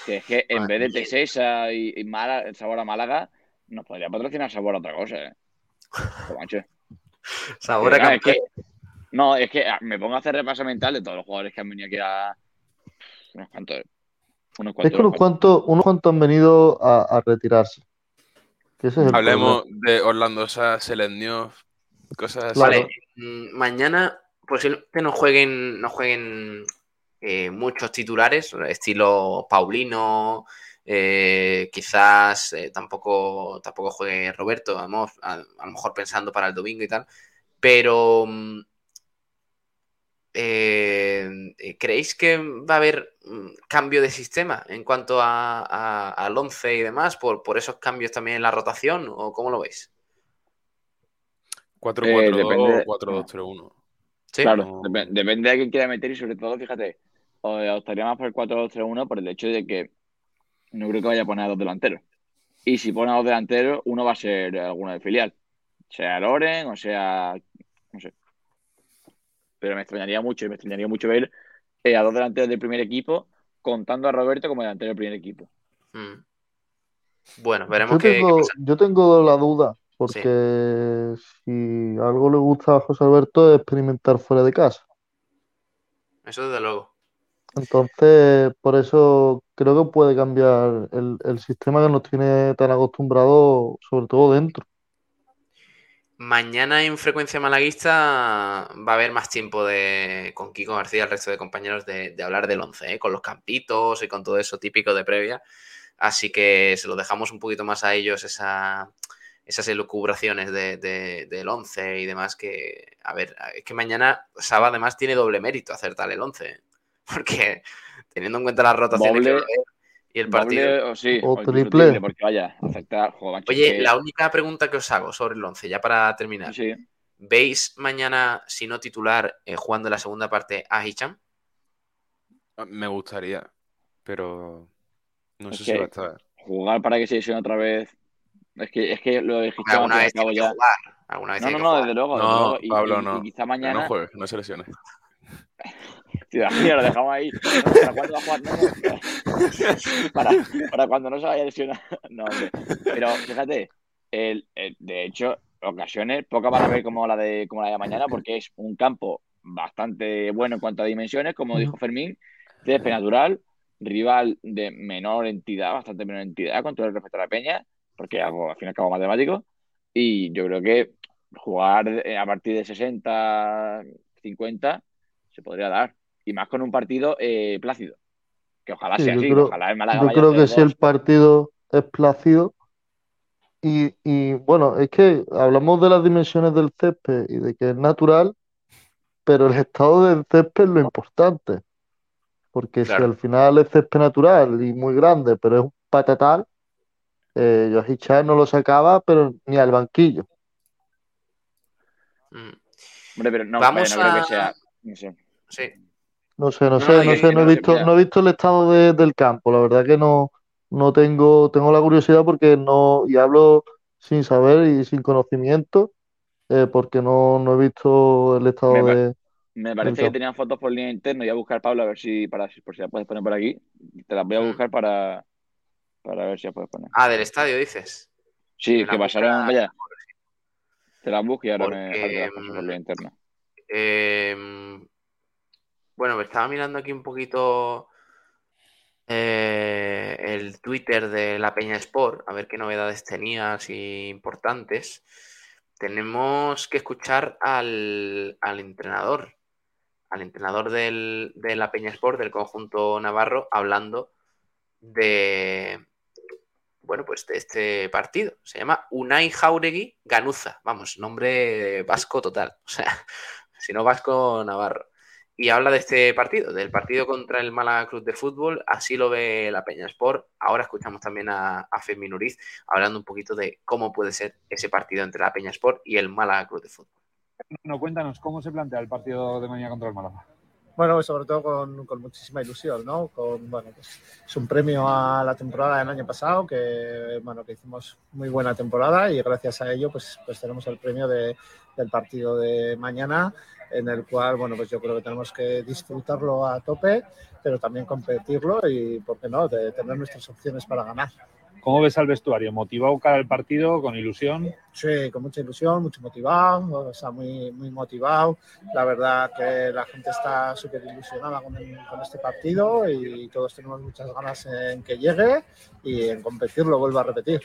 Que es que en vez de Tesesa y, y Málaga, Sabor a Málaga, nos podría patrocinar Sabor a otra cosa, ¿eh? Sabor a es que, No, es que me pongo a hacer repaso mental de todos los jugadores que han venido aquí a. Unos cuantos. Unos cuantos, es que unos cuantos, unos cuantos han venido a, a retirarse. Es Hablemos problema. de Orlando Sá, Selenio, cosas así. Vale, mm, mañana posiblemente no jueguen, no jueguen eh, muchos titulares, estilo Paulino, eh, quizás eh, tampoco, tampoco juegue Roberto, vamos, a, a, lo mejor pensando para el domingo y tal, pero mm, eh, ¿creéis que va a haber mm, cambio de sistema en cuanto a, a, al 11 y demás por, por esos cambios también en la rotación o cómo lo veis? 4-4-2 o 4-2-3-1. ¿Sí? Claro, dep depende de quién quiera meter y sobre todo, fíjate, optaría más por el 4-2-3-1 por el hecho de que no creo que vaya a poner a dos delanteros. Y si pone a dos delanteros, uno va a ser alguno de filial. Sea Loren o sea, no sé. Pero me extrañaría mucho, me extrañaría mucho ver eh, a dos delanteros del primer equipo contando a Roberto como delantero del primer equipo. Mm. Bueno, veremos yo tengo, qué, Yo tengo la duda, porque sí. si algo le gusta a José Alberto es experimentar fuera de casa. Eso desde luego. Entonces, por eso creo que puede cambiar el, el sistema que nos tiene tan acostumbrado, sobre todo dentro. Mañana en frecuencia malaguista va a haber más tiempo de con Kiko García y el resto de compañeros de, de hablar del 11, ¿eh? con los campitos y con todo eso típico de previa. Así que se lo dejamos un poquito más a ellos esa, esas elucubraciones de, de, del 11 y demás que, a ver, es que mañana Saba además tiene doble mérito acertar el 11, ¿eh? porque teniendo en cuenta las rotaciones doble, que y el partido. Doble, o sí, o, triple. triple. Porque vaya, afecta, juego, Oye, que... la única pregunta que os hago sobre el 11, ya para terminar. Sí. ¿Veis mañana, si no titular, eh, jugando la segunda parte a Hicham? Me gustaría, pero no es sé si va a estar. Jugar para que se lesione otra vez. Es que, es que lo de Hicham una vez ya. Jugar. Alguna vez No, no, no, desde luego. desde No, luego. Y- Pablo, y- no. Y quizá No mañana. juegues, no se lesiones. Tío, lo dejamos ahí. ¿Para cuándo va a jugar? No, no. Para, para cuando no se vaya a lesionar. No, hombre. Pero fíjate, el, el- de hecho, ocasiones pocas van a ver como la de como la de mañana, porque es un campo bastante bueno en cuanto a dimensiones, como dijo Fermín, césped natural, rival de menor entidad, bastante menor entidad con todo el respeto a la peña, porque algo, al fin y al cabo matemático. Y yo creo que jugar eh, a partir de 60, 50 se podría dar. Y más con un partido eh, plácido. Que ojalá Sí, sea yo así. creo- ojalá el Málaga Yo vaya creo que si el 0-2. partido es plácido y, y, bueno, es que hablamos de las dimensiones del césped y de que es natural, pero el estado del césped es lo importante. Porque si al final es césped natural y muy grande, pero es un patatal, eh, Char no lo sacaba, pero ni al banquillo. Mm, Hombre, pero no, Vamos vaya, no creo que sea. No sé. Sí. No sé, no No, sé, no, sé, no he visto, mira. no he visto el estado de- del campo. La verdad que no, no tengo, tengo la curiosidad porque no, y hablo sin saber y sin conocimiento, eh, porque no, no he visto el estado Me de. Me parece que tenían fotos por línea interna. Voy a buscar, Pablo, a ver si, para, por si la puedes poner por aquí. Te las voy a Mm. buscar para, para ver si la puedes poner. Ah, del estadio, dices. Sí, me que pasaron. Vaya. Te las busco y ahora me Porque, faltan las por línea interna. Eh, bueno, me estaba mirando aquí un poquito eh, el Twitter de la Peña Sport, a ver qué novedades tenía así importantes. Tenemos que escuchar al, al entrenador, al entrenador del- de la Peña Sport, del conjunto Navarro, hablando de, bueno, pues de este partido. Se llama Unai Jauregui Ganuza. Vamos, nombre vasco total. O sea, si no vasco, Navarro. Y habla de este partido, del partido contra el Málaga Club de Fútbol. Así lo ve la Peña Sport. Ahora escuchamos también a, a Fermín Uriz hablando un poquito de cómo puede ser ese partido entre la Peña Sport y el Málaga Club de Fútbol. No, cuéntanos, ¿cómo se plantea el partido de mañana contra el Málaga? Bueno, sobre todo con, con muchísima ilusión, ¿no? Con, bueno, pues es un premio a la temporada del año pasado, que, bueno, que hicimos muy buena temporada y gracias a ello, pues, pues tenemos el premio de- del partido de mañana, en el cual, bueno, pues yo creo que tenemos que disfrutarlo a tope, pero también competirlo y, ¿por qué no?, de tener nuestras opciones para ganar. ¿Cómo ves al vestuario? ¿Motivado cara al partido, con ilusión? Sí, con mucha ilusión, mucho motivado, o sea, muy, muy motivado. La verdad que la gente está súper ilusionada con, con este partido y todos tenemos muchas ganas en que llegue y en competirlo, vuelvo a repetir.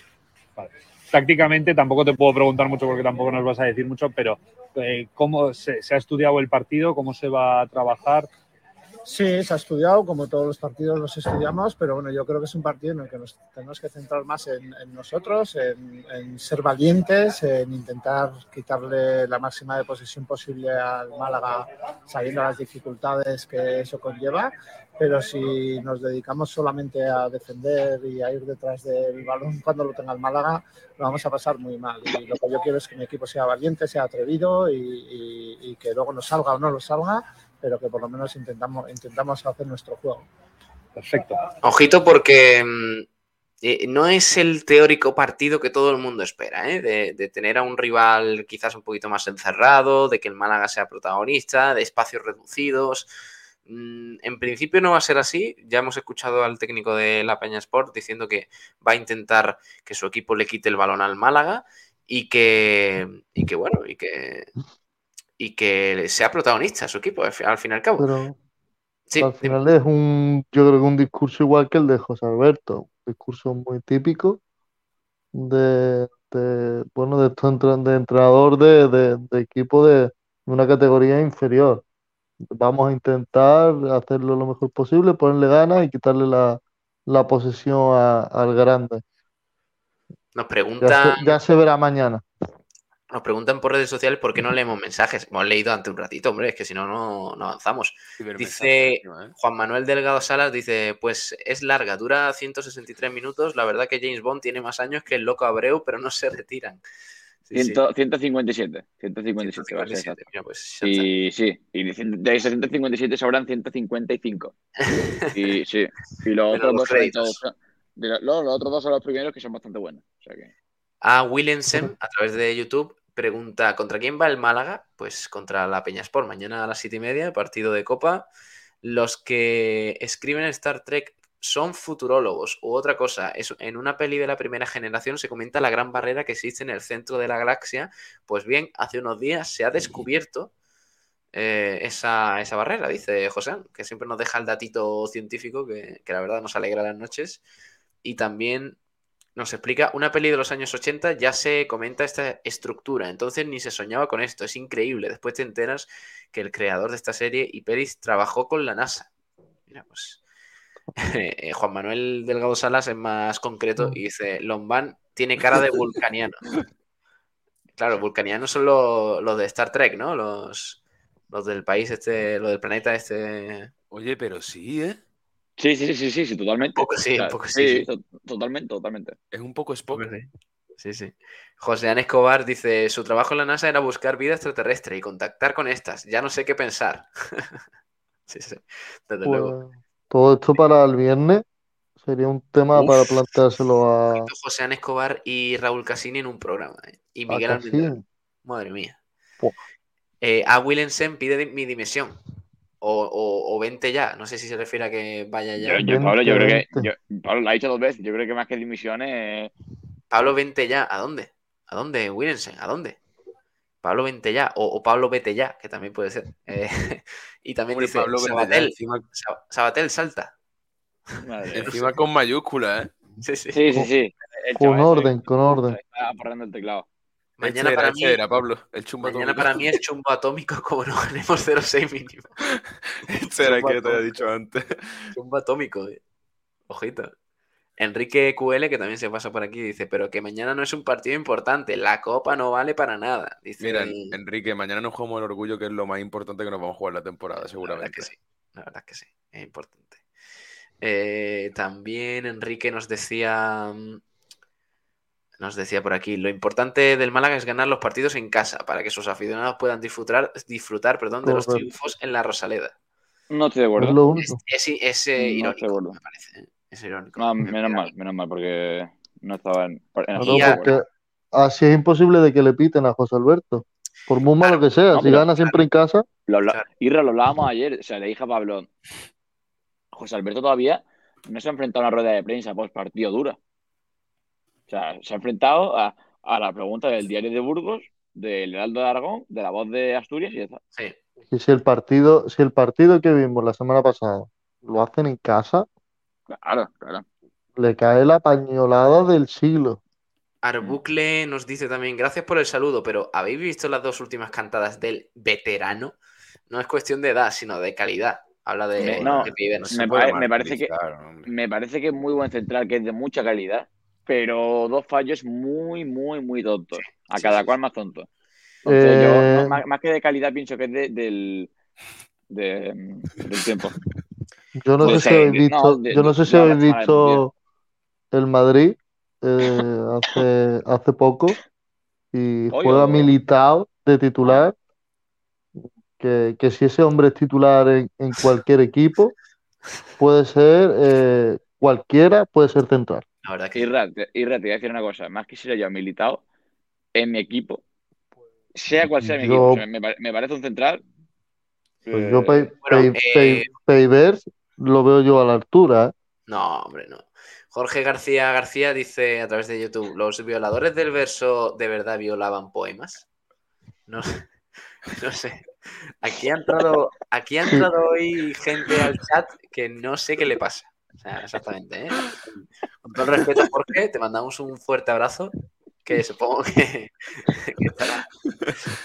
Tácticamente tampoco te puedo preguntar mucho porque tampoco nos vas a decir mucho, pero eh, ¿cómo se, se ha estudiado el partido? ¿Cómo se va a trabajar? Sí, se ha estudiado, como todos los partidos los estudiamos, pero bueno, yo creo que es un partido en el que nos tenemos que centrar más en, en nosotros, en, en ser valientes, en intentar quitarle la máxima de posesión posible al Málaga, sabiendo las dificultades que eso conlleva. Pero si nos dedicamos solamente a defender y a ir detrás del balón cuando lo tenga el Málaga, lo vamos a pasar muy mal. Y lo que yo quiero es que mi equipo sea valiente, sea atrevido y, y- y que luego nos salga o no lo salga, pero que por lo menos intentamos, intentamos hacer nuestro juego. Perfecto. Ojito porque mm, eh, no es el teórico partido que todo el mundo espera, ¿eh? de, de tener a un rival quizás un poquito más encerrado, de que el Málaga sea protagonista, de espacios reducidos. Mm, En principio no va a ser así. Ya hemos escuchado al técnico de la Peña Sport diciendo que va a intentar que su equipo le quite el balón al Málaga y que, y que bueno, y que, y que sea protagonista su equipo al fi- al fin y al cabo. Pero Sí, al final es un, yo creo que un discurso igual que el de José Alberto, un discurso muy típico de, de, bueno, de, de entrenador de, de- de equipo de, una categoría inferior. Vamos a intentar hacerlo lo mejor posible, ponerle ganas y quitarle la, la posesión a- al grande. nos Ya pregunta. se, ya se verá mañana. Nos preguntan por redes sociales por qué no leemos mensajes. Hemos leído ante un ratito, hombre, es que si no, no avanzamos. Dice. Juan Manuel Delgado Salas, dice, pues es larga, dura 163 minutos. La verdad que James Bond tiene más años que el loco Abreu, pero no se retiran. Sí, sí. Ciento- 157. 157, va a ser 157, exacto. mira, pues, ya está. Y sí, y de, esos 157 sobran 155. Y sí, y los otros los dos son créditos. los, los otros dos son los primeros que son bastante buenos. O sea que, A Williamson, a través de YouTube, pregunta, ¿contra quién va el Málaga? Pues contra la Peñasport, mañana a las siete y media, partido de Copa. Los que escriben Star Trek son futurólogos u otra cosa. Es, en una peli de la primera generación se comenta la gran barrera que existe en el centro de la galaxia. Pues bien, hace unos días se ha descubierto eh, esa, esa barrera, dice José, que siempre nos deja el datito científico que, que la verdad nos alegra las noches. Y también nos explica, una peli de los años 80 ya se comenta esta estructura, entonces ni se soñaba con esto, es increíble. Después te enteras que el creador de esta serie y pelis trabajó con la NASA. Mira, pues eh, Juan Manuel Delgado Salas es más concreto y dice, Lomban tiene cara de vulcaniano. Claro, vulcanianos son los, los de Star Trek, ¿no? Los, los del país este, los del planeta este. Oye, pero sí, ¿eh? Sí, sí, sí, sí, sí, totalmente. Poco sí, O sea, poco sí, sí. to- Totalmente, totalmente. Es un poco Spock. Sí, sí. José Ana Escobar dice: Su trabajo en la NASA era buscar vida extraterrestre y contactar con estas. Ya no sé qué pensar. sí, sí. Desde luego. Pues, todo esto para el viernes sería un tema Uf. para planteárselo a, José Ana Escobar y Raúl Casini en un programa. ¿eh? Y a Miguel Almendral. Cassini. Madre mía. Eh, a Willensen pide mi dimisión. O, o, o vente ya. No sé si se refiere a que vaya ya. Yo, yo, Pablo, yo creo que. Yo- Pablo lo ha dicho dos veces. Yo creo que más que dimisiones. Pablo, vente ya. ¿A dónde? ¿A dónde, Willensen? ¿A dónde? Pablo, vente ya. O, o Pablo, vete ya, que también puede ser. Eh, y también Hombre, dice Pablo Sabatel, encima, Sa- Sabatel, salta. Madre. encima con mayúsculas, ¿eh? Sí, sí. Sí, sí, sí. Con orden, con orden. Está apagando el teclado. Mañana Este era, para mí, era, Pablo. El chumbo mañana atómico. para mí es chumbo atómico como no ganemos 0-6 mínimo. Este era que te había dicho antes. Chumbo atómico, eh. Ojito. Enrique QL, que también se pasa por aquí, dice, pero que mañana no es un partido importante, la copa no vale para nada. Dice, Mira, En- Enrique, mañana nos jugamos el orgullo, que es lo más importante que nos vamos a jugar la temporada, La verdad seguramente. que sí, la verdad que sí, es importante. Eh, también Enrique nos decía, mm, nos decía por aquí, lo importante del Málaga es ganar los partidos en casa para que sus aficionados puedan disfrutar, disfrutar perdón, de los triunfos en la Rosaleda. No estoy de acuerdo. lo Es, es- es, eh, No irónico, me parece. ¿eh? Es irónico. No, menos mal, menos mal, porque no estaba en. en porque así es imposible de que le piten a José Alberto. Por muy malo que sea, No, si gana siempre en casa, Lo Claro. Irra, lo hablábamos ayer. O sea, le dije a Pablo. José Alberto todavía no se ha enfrentado a una rueda de prensa post partido dura. O sea, se ha enfrentado a, a la pregunta del diario de Burgos, del Heraldo de Aragón, de la voz de Asturias y ya está. Sí. y si el partido, si el partido que vimos la semana pasada lo hacen en casa, Claro, claro. le cae la pañolada del siglo. Arbucle nos dice también, gracias por el saludo, pero ¿habéis visto las dos últimas cantadas del veterano? No es cuestión de edad, sino de calidad. Habla de, No, de me, puede pare- me parece que me parece que es muy buen central, que es de mucha calidad, pero dos fallos muy, muy, muy tontos. A sí, cada sí, cual más tonto. Entonces, yo, Eh, no, más, más que de calidad, pienso que es de- del, de- del tiempo. Yo no De sé si ser- habéis no, visto, de- yo no sé si habéis visto el Madrid eh, hace, hace poco y juega o- Militao de titular, que, que si ese hombre es titular en, en cualquier equipo, puede ser eh, cualquiera, puede ser central. La verdad que Irra, te, Irra, te voy a decir una cosa. Más quisiera yo a Militao en mi equipo, sea cual sea mi Yo- equipo. O sea, me, pare- me parece un central. Pues eh, yo bueno, Pei- eh, Peivers lo veo yo a la altura, ¿eh? No, hombre, no. Jorge García García dice a través de YouTube, ¿los violadores del verso de verdad violaban poemas? No, no sé. Aquí ha entrado, aquí ha entrado hoy gente al chat que no sé qué le pasa. O sea, exactamente, ¿eh? Con todo el respeto, Jorge, te mandamos un fuerte abrazo. Que supongo que, que estará,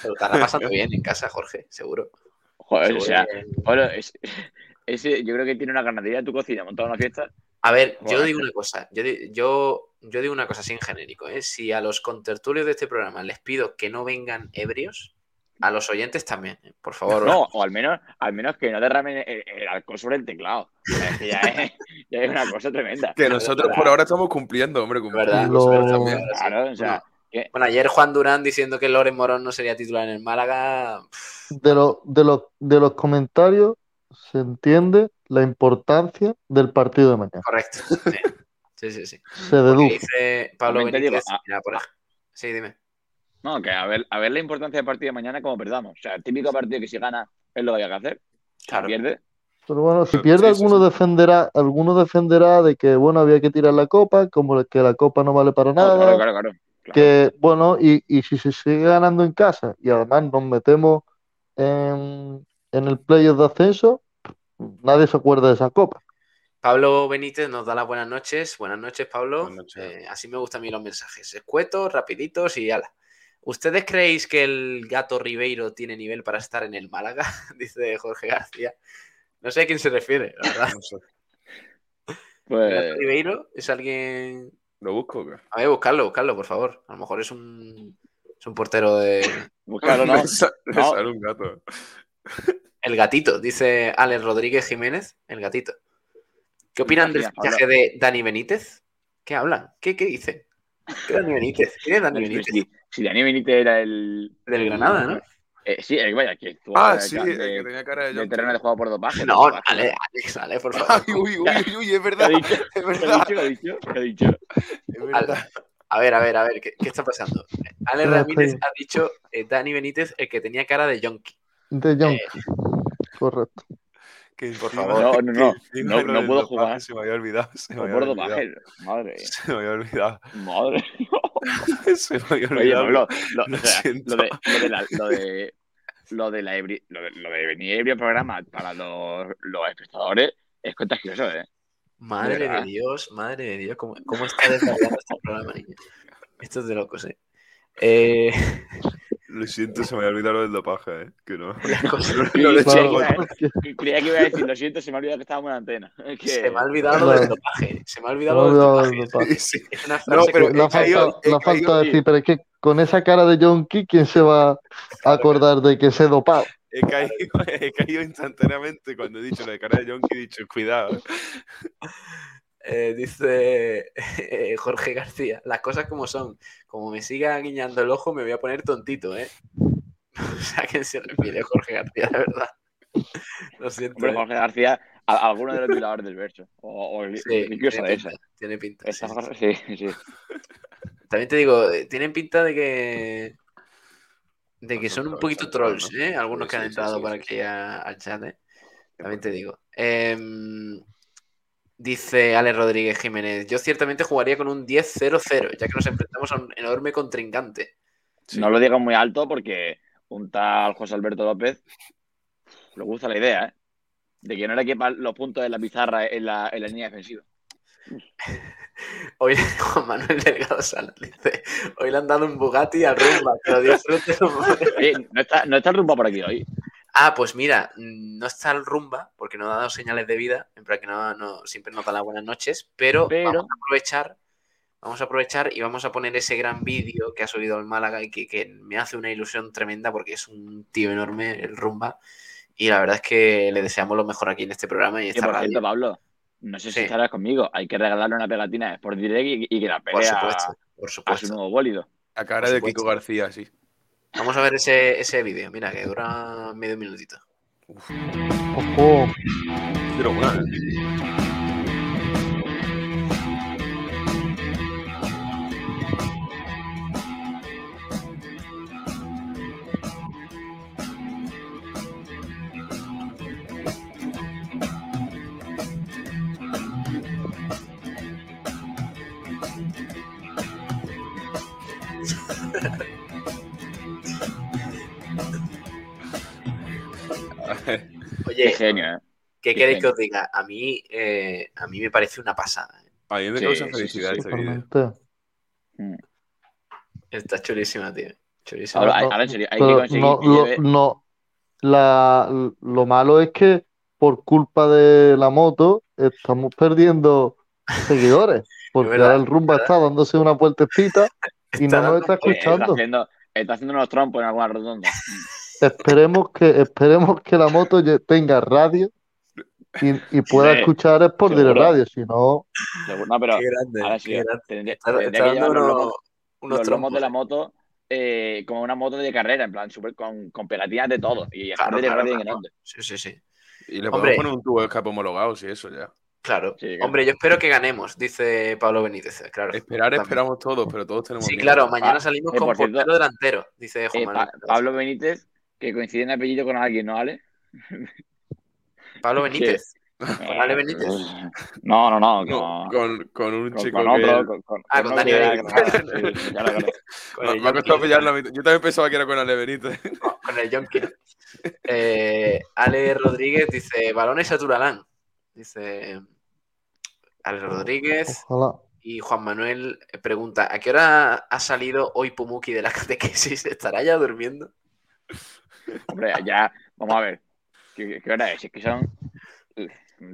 te lo estará pasando bien en casa, Jorge, seguro. joder, o sea, que- bueno, es- ese, yo creo que tiene una ganadería en tu cocina, montada una fiesta. A ver, yo digo una cosa, yo, yo, yo digo una cosa así en genérico, ¿eh? Si a los contertulios de este programa les pido que no vengan ebrios, a los oyentes también, ¿eh? por favor. No, o al menos, al menos que no derramen el, el alcohol sobre el teclado. Es que ya es, ya es una cosa tremenda. Que nosotros por ahora estamos cumpliendo, hombre. Verdad. cumpliendo Lo- también. Claro, o sea, que- Bueno, ayer Juan Durán diciendo que Loren Morón no sería titular en el Málaga. De, lo- de, los de los comentarios se entiende la importancia del partido de mañana. correcto. Sí, sí, sí. sí. Se deduce. dice Pablo Benítez. digo, ah, mira, por Sí, dime. No, que a ver, a ver la importancia del partido de mañana como perdamos. O sea, el típico partido que si gana es lo que hay que hacer. Si Claro. pierde, Pero bueno, si pierde sí, alguno sí. defenderá, alguno defenderá de que bueno había que tirar la copa, como que la copa no vale para nada, claro, claro. claro. que bueno, y, y si se sigue ganando en casa y además nos metemos en, en el playoff de ascenso, nadie se acuerda de esa copa. Pablo Benítez nos da las buenas noches. Buenas noches, Pablo. Buenas noches. Eh, así me gustan a mí los mensajes. Escuetos, rapiditos y ala. ¿Ustedes creéis que el gato Ribeiro tiene nivel para estar en el Málaga? Dice Jorge García. No sé a quién se refiere, la verdad. No sé. ¿El Pues, gato Ribeiro es alguien. ¿Lo busco o qué? A ver, buscarlo, buscarlo, por favor. A lo mejor es un, es un portero de. buscarlo, ¿no? Le sa- le No. sale un gato. El gatito, dice Alex Rodríguez Jiménez. El gatito. ¿Qué opinan del fichaje de Dani Benítez? ¿Qué hablan? ¿Qué, qué dicen? ¿Qué Dani Benítez? ¿Quién es Dani Benítez? Si, Dani Benítez era el. Del Granada, ¿no? Eh, sí, el vaya, que estuvo Ah, sí, de, el que tenía cara de de John terreno de juego por dopaje. No, por dopaje. Ale, Alex, Ale, por favor. Ay, uy, uy, uy, uy, es ¿Qué verdad. dicho? Es ¿Qué ha verdad. dicho? ¿Qué ha dicho? ¿Qué ha dicho? Es Ale, verdad. a ver, a ver, a ver, ¿qué, qué está pasando? Ale Ramírez ha dicho eh, Dani Benítez el que tenía cara de Yonki. De Yonki. Correcto. Que Por encima- favor. No, no, no. No- puedo jugar. Se me había olvidado. Se me había olvidado. Madre. Se me había olvidado. Madre. Se me había Oye, olvidado. Lo, Lo o sea, siento. lo de, lo de la- lo de lo de la ebri- lo de, lo de venir ebrio programa para los, los espectadores es contagioso, ¿eh? Madre de. Dios, madre de Dios, ¿cómo, cómo está desarrollando este programa, niño? Esto es de locos, ¿eh? Eh, Lo siento, se me había olvidado lo del dopaje, ¿eh? Que no. No he Creía hecho que iba a- gol. que- creía que iba a decir, lo siento, se me ha olvidado que estábamos en antena. Es que- Se me ha olvidado lo del dopaje. Se me ha olvidado ha lo del dopaje. el dopaje. Sí, sí. Es una No, pero ha ha faltado caído- decir, pero es que con esa cara de Yonki, ¿quién se va a acordar de que se dopado? He caído, he caído instantáneamente cuando he dicho de cara de Yonki, he dicho, cuidado. Eh, dice eh, Jorge García, las cosas como son. Como me siga guiñando el ojo, me voy a poner tontito, ¿eh? o sea, ¿a quién se refiere Jorge García, de verdad? Lo siento. Hombre, ¿eh? Jorge García, a- alguno de los violadores del verso. O, o Sí, incluso tiene de pinta, tiene pinta, sí, Esta sí. cosa- sí, sí. También te digo, eh, tienen pinta de que. De que son un poquito trolls. ¿eh? Algunos que han entrado sí. aquí a- al chat, ¿eh? También te digo. Em, dice Ale Rodríguez Jiménez, yo ciertamente jugaría con un 10-0-0, ya que nos enfrentamos a un enorme contrincante. Sí. No lo digas muy alto porque un tal José Alberto López le gusta la idea, ¿eh? De que no le quepan los puntos de la pizarra en la, en la línea defensiva. Hoy Juan Manuel Delgado Salas dice, hoy le han dado un Bugatti al Rumba, que lo disfrute. Oye, no está, no está el rumba por aquí hoy. Ah, pues mira, mm, no está el rumba porque no ha dado señales de vida, en plan que no, no- siempre nos da las buenas noches, pero, Pero- vamos a aprovechar, vamos a aprovechar y vamos a poner ese gran vídeo que ha subido el Málaga y que, que me hace una ilusión tremenda porque es un tío enorme, el rumba, y la verdad es que le deseamos lo mejor aquí en este programa y esta por radio. cierto, Pablo, no sé si Sí. estarás conmigo. Hay que regalarle una pegatina de Sport Direct y, y que la Por pelee a, supuesto, por a su supuesto. nuevo bólido. A cara Por de supuesto. Kiko García, sí. Vamos a ver ese, ese vídeo, mira, que dura medio minutito. Ojo, Pero bueno, Oye, genio, ¿eh? ¿qué queréis que os diga? A mí, eh, a mí me parece una pasada. ¿eh? A mí me Sí, causa felicidad sí, este vídeo. totalmente. Está chulísima, tío. Chulísima. Ahora, no, ahora, en serio, hay que conseguir no, que lo, no, la, lo malo es que por culpa de la moto estamos perdiendo seguidores, porque verdad, ahora el rumba verdad. está dándose una vueltecita y Está no nos está eh, está, escuchando. haciendo, está haciendo unos trompos en alguna rotonda. Esperemos que, esperemos que la moto tenga radio y, y pueda Sí, escuchar es por dire seguro. radio, si no, No, pero Qué grande, ahora qué sí, grande. tendría, Está, tendría está que llevar los unos, los lomos de la moto eh, como una moto de carrera, en plan, super, con, con pegatinas de todo. Y Claro, de claro, claro. grande. Sí, sí, sí. Y le Hombre. podemos poner un tubo de escape homologado, si eso ya. Claro. Sí, claro. Hombre, yo espero que ganemos, dice Pablo Benítez. Claro. Esperar También. esperamos todos, pero todos tenemos Sí, miedo. claro, mañana Ah, salimos eh, con por cierto, portero delantero, dice Juan Eh, Manuel. Pa- Pablo Benítez, que coincide en apellido con alguien, ¿no, Ale? Pablo Benítez. Ale Benítez. No, no, no. No, Con, con, con un con- chico con que- otro. Con, con- Ah, con Dani que Benítez. Granada, sí, ya lo conozco. Con Me, ha costado Yonki. pillar la mitad. Yo también pensaba que era con Ale Benítez. con el Yonki. Eh, Ale Rodríguez dice: balones a Turalán. Dice Ale Rodríguez. Ojalá. Y Juan Manuel pregunta: ¿a qué hora ha salido hoy Pumuki de la catequesis? ¿Estará ya durmiendo? Hombre, ya, vamos a ver. ¿Qué, qué hora es? Es que son.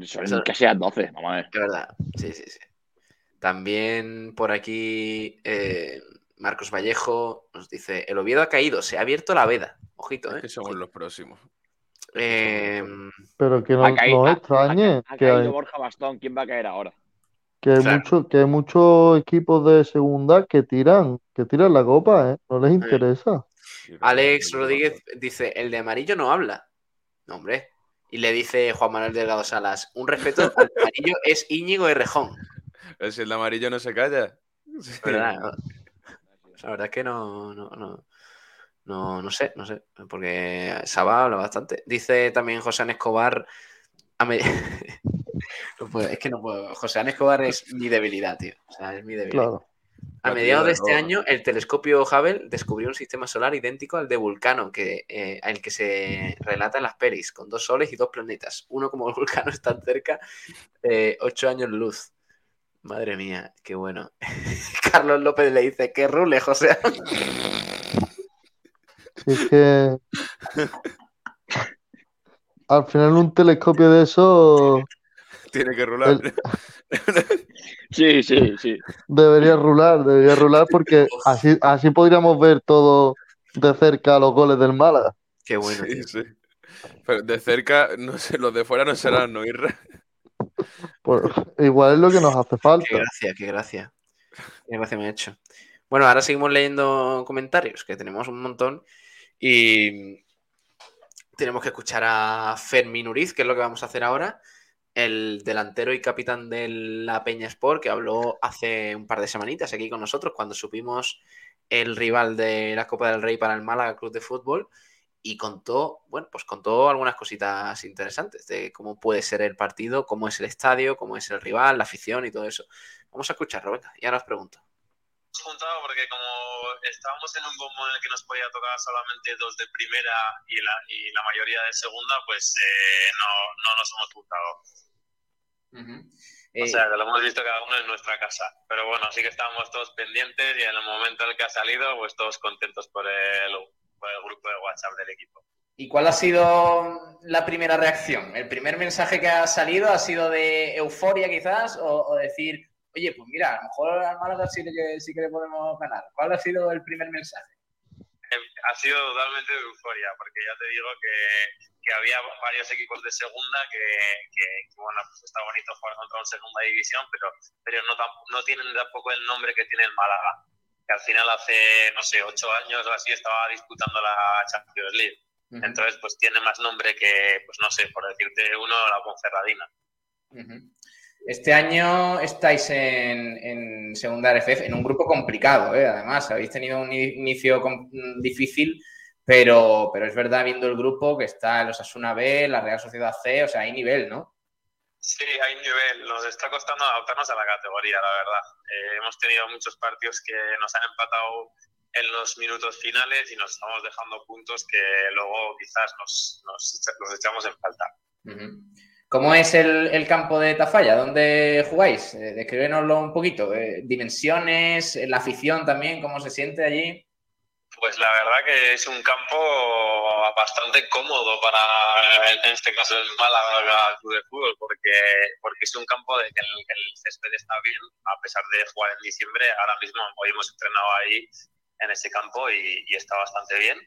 Son Eso- casi las 12, vamos a ver. Es verdad. Sí, sí, sí. También por aquí eh, Marcos Vallejo nos dice: El Oviedo ha caído, se ha abierto la veda. Ojito, Es ¿eh? que somos los próximos. Eh, Pero que no, Ha caído- no ha- extrañe Ha que caído hay, Borja Bastón, ¿quién va a caer ahora? que hay Claro. mucho- que hay muchos equipos de segunda que tiran, que tiran la copa, ¿eh? No les interesa. Alex Rodríguez dice: El de amarillo no habla. No, hombre. Y le dice Juan Manuel Delgado Salas: Un respeto al de amarillo es Íñigo Errejón. Eh, Si el de amarillo no se calla. Sí. ¿Verdad? La verdad es que no, no, no, no, no sé, no sé, porque Saba habla bastante. Dice también José Ana Escobar. a me- No puedo, es que no puedo. José Escobar es mi debilidad, tío. O sea, es mi debilidad. Claro. A mediados de este año, el telescopio Hubble descubrió un sistema solar idéntico al de Vulcano, que, eh, al que se relata en las pelis, con dos soles y dos planetas. Uno como Vulcano está cerca, eh, ocho años luz. Madre mía, qué bueno. Carlos López le dice, que rule, José. Es que al final un telescopio de eso Tiene que rular. Sí, sí, sí. debería rular, debería rular porque así, así podríamos ver todo de cerca los goles del Málaga. Qué bueno, Sí, sí. Pero de cerca, no sé, los de fuera no serán, ¿no, Irra? Pues, igual es lo que nos hace falta. Qué gracia, qué gracia. Qué gracia me ha hecho. Bueno, ahora seguimos leyendo comentarios, que tenemos un montón. Y tenemos que escuchar a Fermín Uriz, que es lo que vamos a hacer ahora. El delantero y capitán de la Peña Sport, que habló hace un par de semanitas aquí con nosotros, cuando supimos el rival de la Copa del Rey para el Málaga Club de Fútbol. Y contó, bueno, pues contó algunas cositas interesantes de cómo puede ser el partido, cómo es el estadio, cómo es el rival, la afición y todo eso. Vamos a escucharlo, venga, y ahora os pregunto. Juntado porque como estábamos en un bombo en el que nos podía tocar solamente dos de primera y la, y la mayoría de segunda, pues eh, no, no nos hemos juntado. O sea, que lo hemos visto cada uno en nuestra casa. Pero bueno, sí que estábamos todos pendientes y en el momento en el que ha salido, pues todos contentos por el, por el grupo de WhatsApp del equipo. ¿Y cuál ha sido la primera reacción? ¿El primer mensaje que ha salido ha sido de euforia quizás o, o decir, oye, pues mira, a lo mejor al Málaga sí que, sí que le podemos ganar? ¿Cuál ha sido el primer mensaje? Eh, Ha sido totalmente de euforia, porque ya te digo que, que había varios equipos de segunda que, que- que, bueno, pues está bonito jugar contra un segunda división, pero, pero no, no tienen tampoco el nombre que tiene el Málaga, que al final hace, no sé, ocho años o así estaba disputando la Champions League. Entonces, pues tiene más nombre que, pues no sé, por decirte uno, la Ponferradina. Ujú. Este año estáis en, en segunda RFF, en un grupo complicado, ¿eh? además, habéis tenido un inicio mm, difícil, pero, pero es verdad, viendo el grupo, que está los Asuna B, la Real Sociedad C, o sea, hay nivel, ¿no? Sí, hay nivel. Nos está costando adaptarnos a la categoría, la verdad. Eh, hemos tenido muchos partidos que nos han empatado en los minutos finales y nos estamos dejando puntos que luego quizás nos, nos, echa- nos echamos en falta. Ujú. ¿Cómo es el, campo de Tafalla? ¿Dónde jugáis? Eh, un poquito. eh, dimensiones, eh, la afición también, ¿cómo se siente allí? Pues la verdad que es un campo bastante cómodo para, en este caso, el Málaga Club de Fútbol, porque, porque es un campo de que el, césped está bien, a pesar de jugar en diciembre. Ahora mismo hoy hemos entrenado ahí en ese campo y está bastante bien.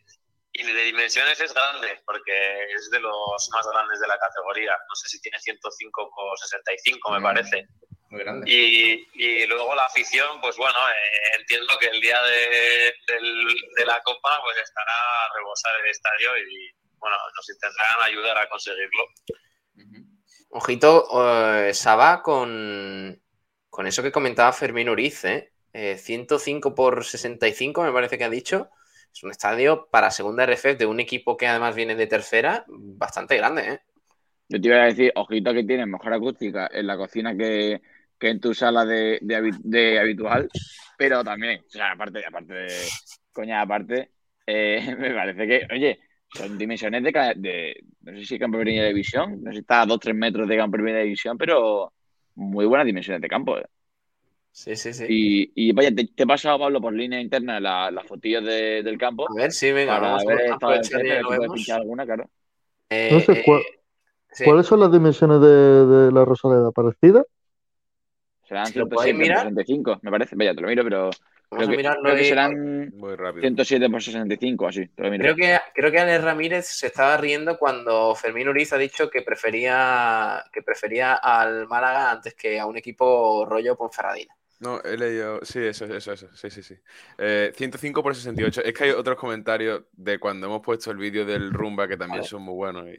Y de dimensiones es grande, porque es de los más grandes de la categoría. No sé si tiene 105 o 65, me Mm. parece. Muy grande. Y, y luego la afición, pues bueno, eh, entiendo que el día de, del- de la Copa pues estará a rebosar el estadio y bueno, nos intentarán ayudar a conseguirlo. Ojito, eh, Saba con, con eso que comentaba Fermín Uriz, ¿eh? Eh, 105 por 65 me parece que ha dicho. Es un estadio para segunda RF de un equipo que además viene de tercera, bastante grande, ¿eh? Yo te iba a decir, ojito que tienes mejor acústica en la cocina que, que en tu sala de, de habi- de habitual, pero también, o sea, aparte, aparte de, coña, aparte, eh, me parece que, oye, son dimensiones de no sé si campo de primera división, no sé si está a 2-3 metros de campo de primera división, pero muy buenas dimensiones de campo. eh. Sí, sí, sí. Y, y vaya, te, te he pasado, Pablo, por línea interna la- las fotillos de- del campo A ver, sí, venga, para vamos ver a estado del aprovechar y césped, ya a ver lo si alguna, claro. Eh, No sé eh, cuál- sí. ¿Cuáles son las dimensiones de, de la Rosaleda? ¿Parecidas? Serán Si lo podéis 107 por mirar. 65, me parece. Vaya, te lo miro, pero Vamos creo a que, mirarlo creo que ahí. serán Muy rápido. 107 por 65, así. Te lo miro. Creo que, creo que Ale Ramírez se estaba riendo cuando Fermín Uriz ha dicho que prefería, que prefería al Málaga antes que a un equipo rollo Ponferradina. No, he leído. Sí, eso, eso, eso. Sí, sí, sí. Eh, 105 por 68. Es que hay otros comentarios de cuando hemos puesto el vídeo del Rumba que también Vale. son muy buenos. Y...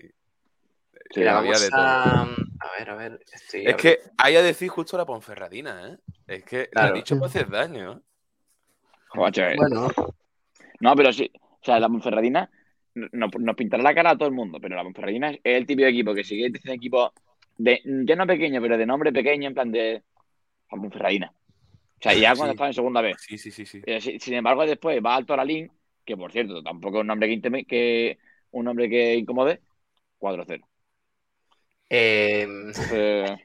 Sí, Mira, había vamos de todo. a, a ver, a ver. estoy Es que hay a decir justo la Ponferradina, ¿eh? Es que Claro. ha dicho veces daño, ¿eh? Joder, chaval. Bueno, No, pero sí. O sea, la Monferradina nos, pintará la cara a todo el mundo, pero la Monferradina es el típico equipo que sigue diciendo equipo de, ya no pequeño, pero de nombre pequeño, en plan de la Monferradina. O sea, ya cuando Sí. estaba en segunda vez. Sí, sí, sí, sí. Pero si- sin embargo, después va al Toralín, que por cierto, tampoco es un nombre que, un nombre que incomode, 4-0. eh, Eh,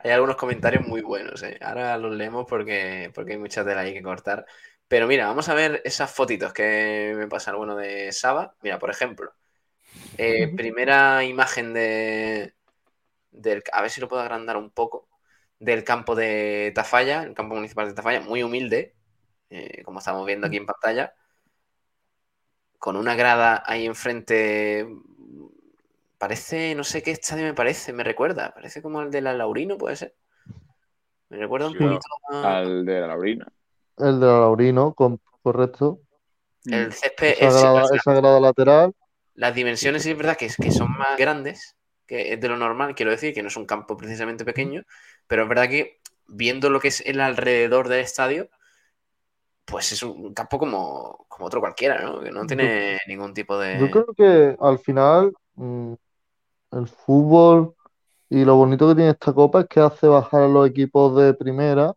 hay algunos comentarios muy buenos. ¿eh? Ahora los leemos porque, porque hay mucha tela ahí que cortar. Pero mira, vamos a ver esas fotitos que me pasa alguno de Saba. Mira, por ejemplo, eh, primera imagen de, del. A ver si lo puedo agrandar un poco. Del campo de Tafalla, el campo municipal de Tafalla, muy humilde, eh, como estamos viendo aquí en pantalla. Con una grada ahí enfrente. Parece, no sé qué estadio me parece, me recuerda. Parece como el de la Laurino, puede ser. Me recuerda un Sí, poquito a- al de la Laurina. El de la Laurino, con- correcto. el césped. Esa es- grada, esa grada lateral. Las dimensiones sí es verdad que, es- que son más grandes que es de lo normal, quiero decir, que no es un campo precisamente pequeño, pero es verdad que viendo lo que es el alrededor del estadio, pues es un campo como, como otro cualquiera, ¿no? Que no tiene ningún tipo de... Yo creo que al final mm, el fútbol y lo bonito que tiene esta copa es que hace bajar a los equipos de primera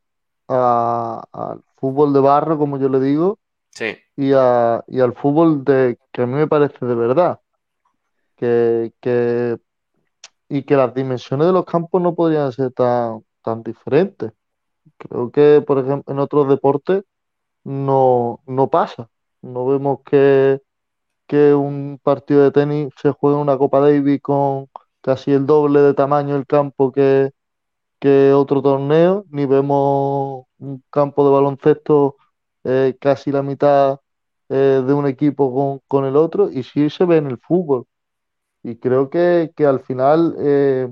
al fútbol de barro, como yo le digo, Sí, y, a- y al fútbol de, que a mí me parece de verdad. Que, que- y que las dimensiones de los campos no podrían ser tan, tan diferentes. Creo que, por ejemplo, en otros deportes no, no pasa. No vemos que, que un partido de tenis se juegue en una Copa Davis con casi el doble de tamaño el campo que, que otro torneo, ni vemos un campo de baloncesto eh, casi la mitad eh, de un equipo con, con el otro, y sí se ve en el fútbol. Y creo que, que al final eh,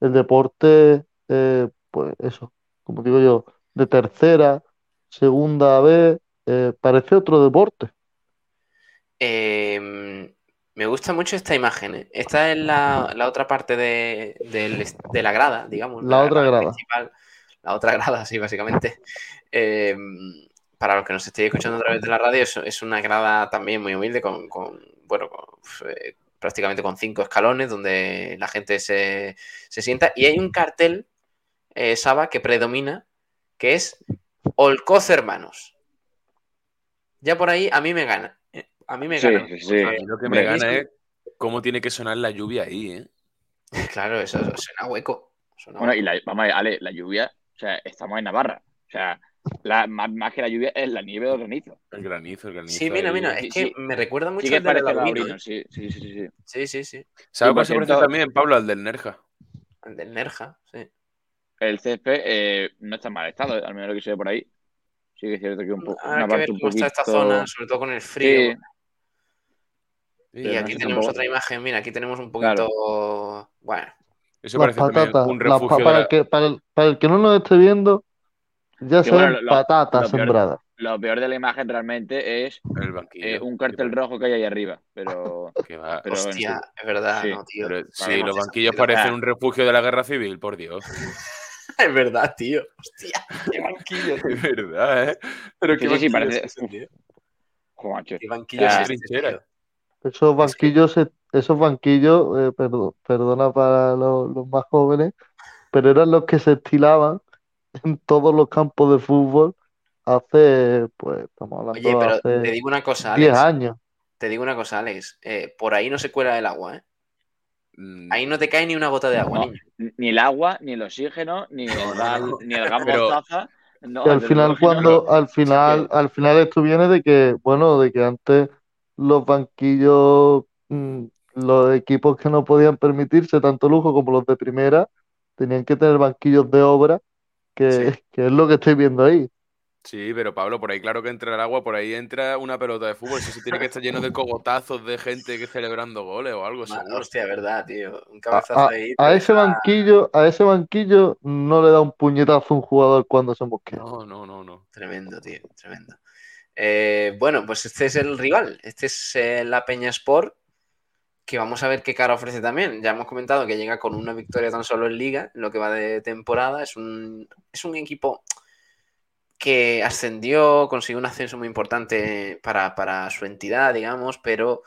el deporte, eh, pues eso, como digo yo, de tercera, segunda vez, eh, parece otro deporte. Eh, me gusta mucho esta imagen. Esta es la, la otra parte de, est- de la grada, digamos. de La otra grada. principal. La otra grada, sí, básicamente. Eh, para los que nos estéis escuchando a través de la radio, es, es una grada también muy humilde, con, con, bueno, con, eh, prácticamente con cinco escalones, donde la gente se, se sienta. Y hay un cartel, eh, Saba, que predomina, que es Olcoz Hermanos. Ya por ahí a mí me gana. A mí me Sí, gana. sí, sí. A mí lo que me gana es- es cómo tiene que sonar la lluvia ahí, ¿eh? Claro, eso, eso suena hueco. suena Bueno, hueco. y la, vamos a ver, Ale, la lluvia, o sea, estamos en Navarra. O sea, la, más, más que la lluvia es la nieve o el granizo. El granizo, el granizo. Sí, mira, mira, Sí, es que sí. me recuerda mucho Sí que al de la parece Laurino, Laurino, ¿eh? sí, sí, sí, sí, sí. Sí, sí. ¿Sabes cuál se parece también, Pablo? Al del Nerja. Al del Nerja, sí. El césped eh, no está en mal estado, al menos lo que se ve por ahí. Sí que es cierto que un poco, Habrá una que ver un cómo está esta zona, sobre todo con el frío. Sí, y pero aquí sé tenemos tampoco. otra imagen, mira, aquí tenemos un poquito. Bueno, Eso Las parece un refugio de para, la- el que, para, el, para el que no nos esté viendo, ya Que se bueno, lo- lo patatas peor- sembradas. lo peor de la imagen realmente es El banquillo. eh, un cartel rojo que hay ahí arriba. Pero, Que va. pero bueno, Hostia, es verdad, Sí. no, tío. Pero sí, los banquillos parecen un refugio de la guerra civil, por Dios. Es verdad, tío. Hostia, qué banquillo, tío. Es verdad, ¿eh? Pero Sí, qué sí, sí, banquillo parece- es ese, tío. jo, macho. Qué banquillo Ah, es. Esos banquillos, esos banquillos, eh, perdo- perdona para los, los más jóvenes, pero eran los que se estilaban en todos los campos de fútbol hace, pues, estamos hablando Oye, pero hace te digo una cosa, 10 Alex. años. Te digo una cosa, Alex. eh, por ahí no se cuela el agua, ¿eh? Mm, Ahí no te cae ni una gota de agua, No. niño. Ni el agua, ni el oxígeno, ni el ni el Pero-. No, Y al final, no. cuando, al final, al final esto viene de que, bueno, de que antes los banquillos, mm, los equipos que no podían permitirse tanto lujo como los de primera, tenían que tener banquillos de obra, que, Sí. que es lo que estoy viendo ahí. Sí, pero Pablo, por ahí claro que entra el agua, por ahí entra una pelota de fútbol. Eso sí tiene que estar lleno de cogotazos de gente que celebrando goles o algo, Ma- seguro. Hostia, verdad, tío. Un A, cabezazo a- ahí. a ese banquillo, a ese banquillo no le da un puñetazo un jugador cuando se mosquea. No, no, no, no. Tremendo, tío, tremendo. Eh, bueno, pues este es el rival. Este es eh, la Peña Sport, que vamos a ver qué cara ofrece también. Ya hemos comentado que llega con una victoria tan solo en Liga, en lo que va de temporada. Es un, es un equipo que ascendió, consiguió un ascenso muy importante para, para su entidad, digamos, pero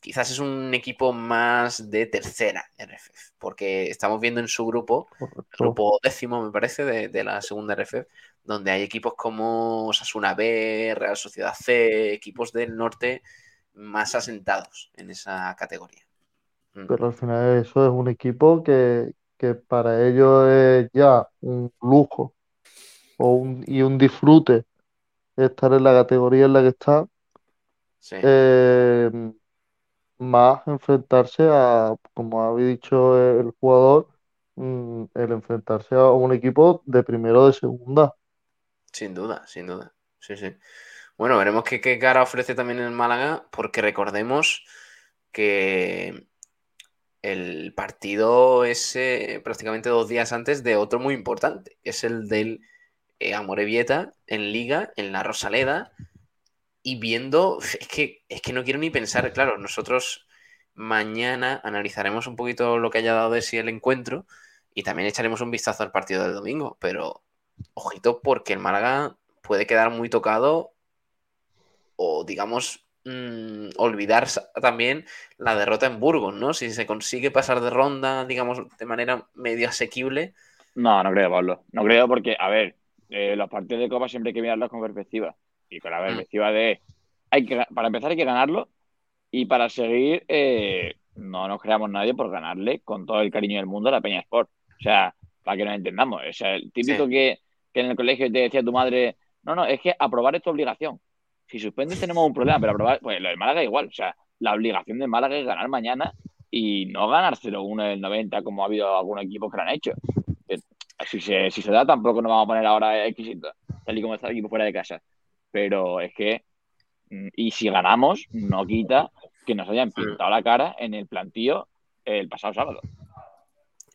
quizás es un equipo más de tercera RFF, porque estamos viendo en su grupo grupo décimo, me parece, de, de la segunda RFF, donde hay equipos como Sasuna B, Real Sociedad C, equipos del norte más asentados en esa categoría. Mm. Pero al final eso es un equipo que, que para ellos es ya un lujo o un, y un disfrute estar en la categoría en la que está, Sí, eh, más enfrentarse a, como ha dicho el jugador, mm, el enfrentarse a un equipo de primero o de segunda. sin duda, sin duda. Sí, sí. Bueno, veremos qué, cara ofrece también el Málaga, porque recordemos que el partido es prácticamente dos días antes de otro muy importante, que es el del eh, Amorebieta en Liga, en la Rosaleda, y viendo, es que, es que no quiero ni pensar, claro, nosotros mañana analizaremos un poquito lo que haya dado de sí el encuentro y también echaremos un vistazo al partido del domingo, pero ojito porque el Málaga puede quedar muy tocado o digamos mm, olvidar también la derrota en Burgos, ¿no? Si se consigue pasar de ronda, digamos, de manera medio asequible, No, no creo, Pablo. No creo porque, a ver, eh, los partidos de Copa siempre hay que mirarlos con perspectiva. Y con la perspectiva de, hay que, para empezar hay que ganarlo y para seguir, eh, no nos creamos nadie por ganarle con todo el cariño del mundo a la Peña Sport. O sea, para que nos entendamos. O sea, el típico Sí. que, que en el colegio te decía tu madre, no, no, es que aprobar es tu obligación. Si suspendes tenemos un problema, pero aprobar, pues lo del Málaga igual. O sea, la obligación del Málaga es ganar mañana y no ganar 0-1 en el 90 como ha habido algunos equipos que lo han hecho. Si se, si se da, tampoco nos vamos a poner ahora exquisitos, tal y como está el equipo fuera de casa. Pero es que, mm, y si ganamos, no quita que nos hayan pintado la cara en el plantío el pasado sábado.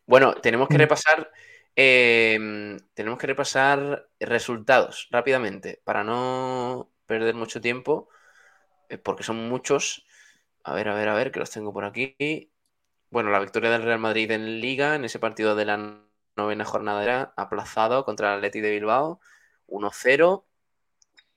Bueno, tenemos que Mm. repasar. eh, tenemos que repasar resultados rápidamente para no perder mucho tiempo, eh, porque son muchos. A ver, a ver, a ver, que los tengo por aquí. Bueno, la victoria del Real Madrid en Liga, en ese partido de la novena jornada era aplazado contra el Atleti de Bilbao, 1-0.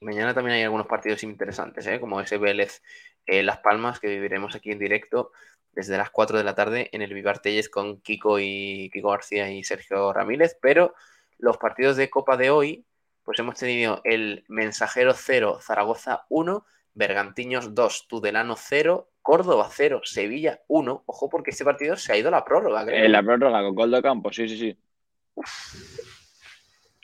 Mañana también hay algunos partidos interesantes, ¿eh? como ese Vélez eh, Las Palmas, que viviremos aquí en directo desde las 4 de la tarde en el Vivar Tellez con Kiko y Kiko García y Sergio Ramírez, pero los partidos de Copa de hoy, pues hemos tenido el Mensajero 0, Zaragoza 1, Bergantiños 2, Tudelano 0, Córdoba 0, Sevilla 1. Ojo porque este partido se ha ido a la prórroga, creo. En la prórroga con gol de campo, sí, sí, sí.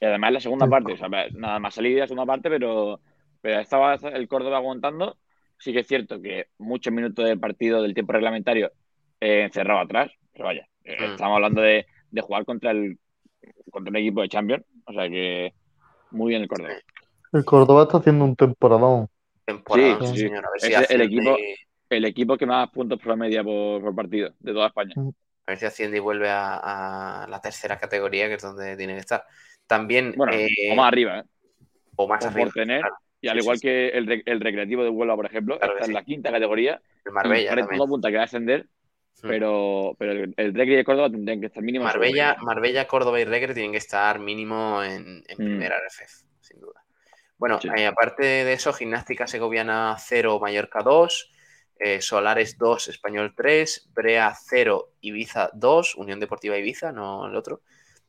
Y además la segunda parte, o sea, nada más salida la segunda parte, pero, pero estaba el Córdoba aguantando. Sí que es cierto que muchos minutos del partido del tiempo reglamentario eh, encerrado atrás, pero vaya, eh, Mm. estamos hablando de, de jugar contra el contra un equipo de Champions, o sea que muy bien el Córdoba. El Córdoba está haciendo un temporadón. Temporada, Sí, señor. A ver Es si el equipo- El equipo que más puntos promedia por, por partido de toda España. a ver si asciende y vuelve a, a la tercera categoría, que es donde tiene que estar. También, Bueno, eh, o más arriba, ¿eh? o más por, arriba, por tener, claro. Y al Sí, igual sí, que el, re- el Recreativo de Huelva, por ejemplo, Claro está sí. en la quinta categoría. El Marbella también. todo apunta que va a ascender, Mm. pero, pero el, el Recre de Córdoba tendrían que estar mínimo. Marbella. Marbella, Córdoba y Regre tienen que estar mínimo en, en Mm. primera RFF, sin duda. Bueno, Sí. eh, aparte de eso, Gimnástica Segoviana 0, Mallorca 2, eh, Solares 2, Español 3, Brea 0, Ibiza 2, Unión Deportiva Ibiza, no el otro.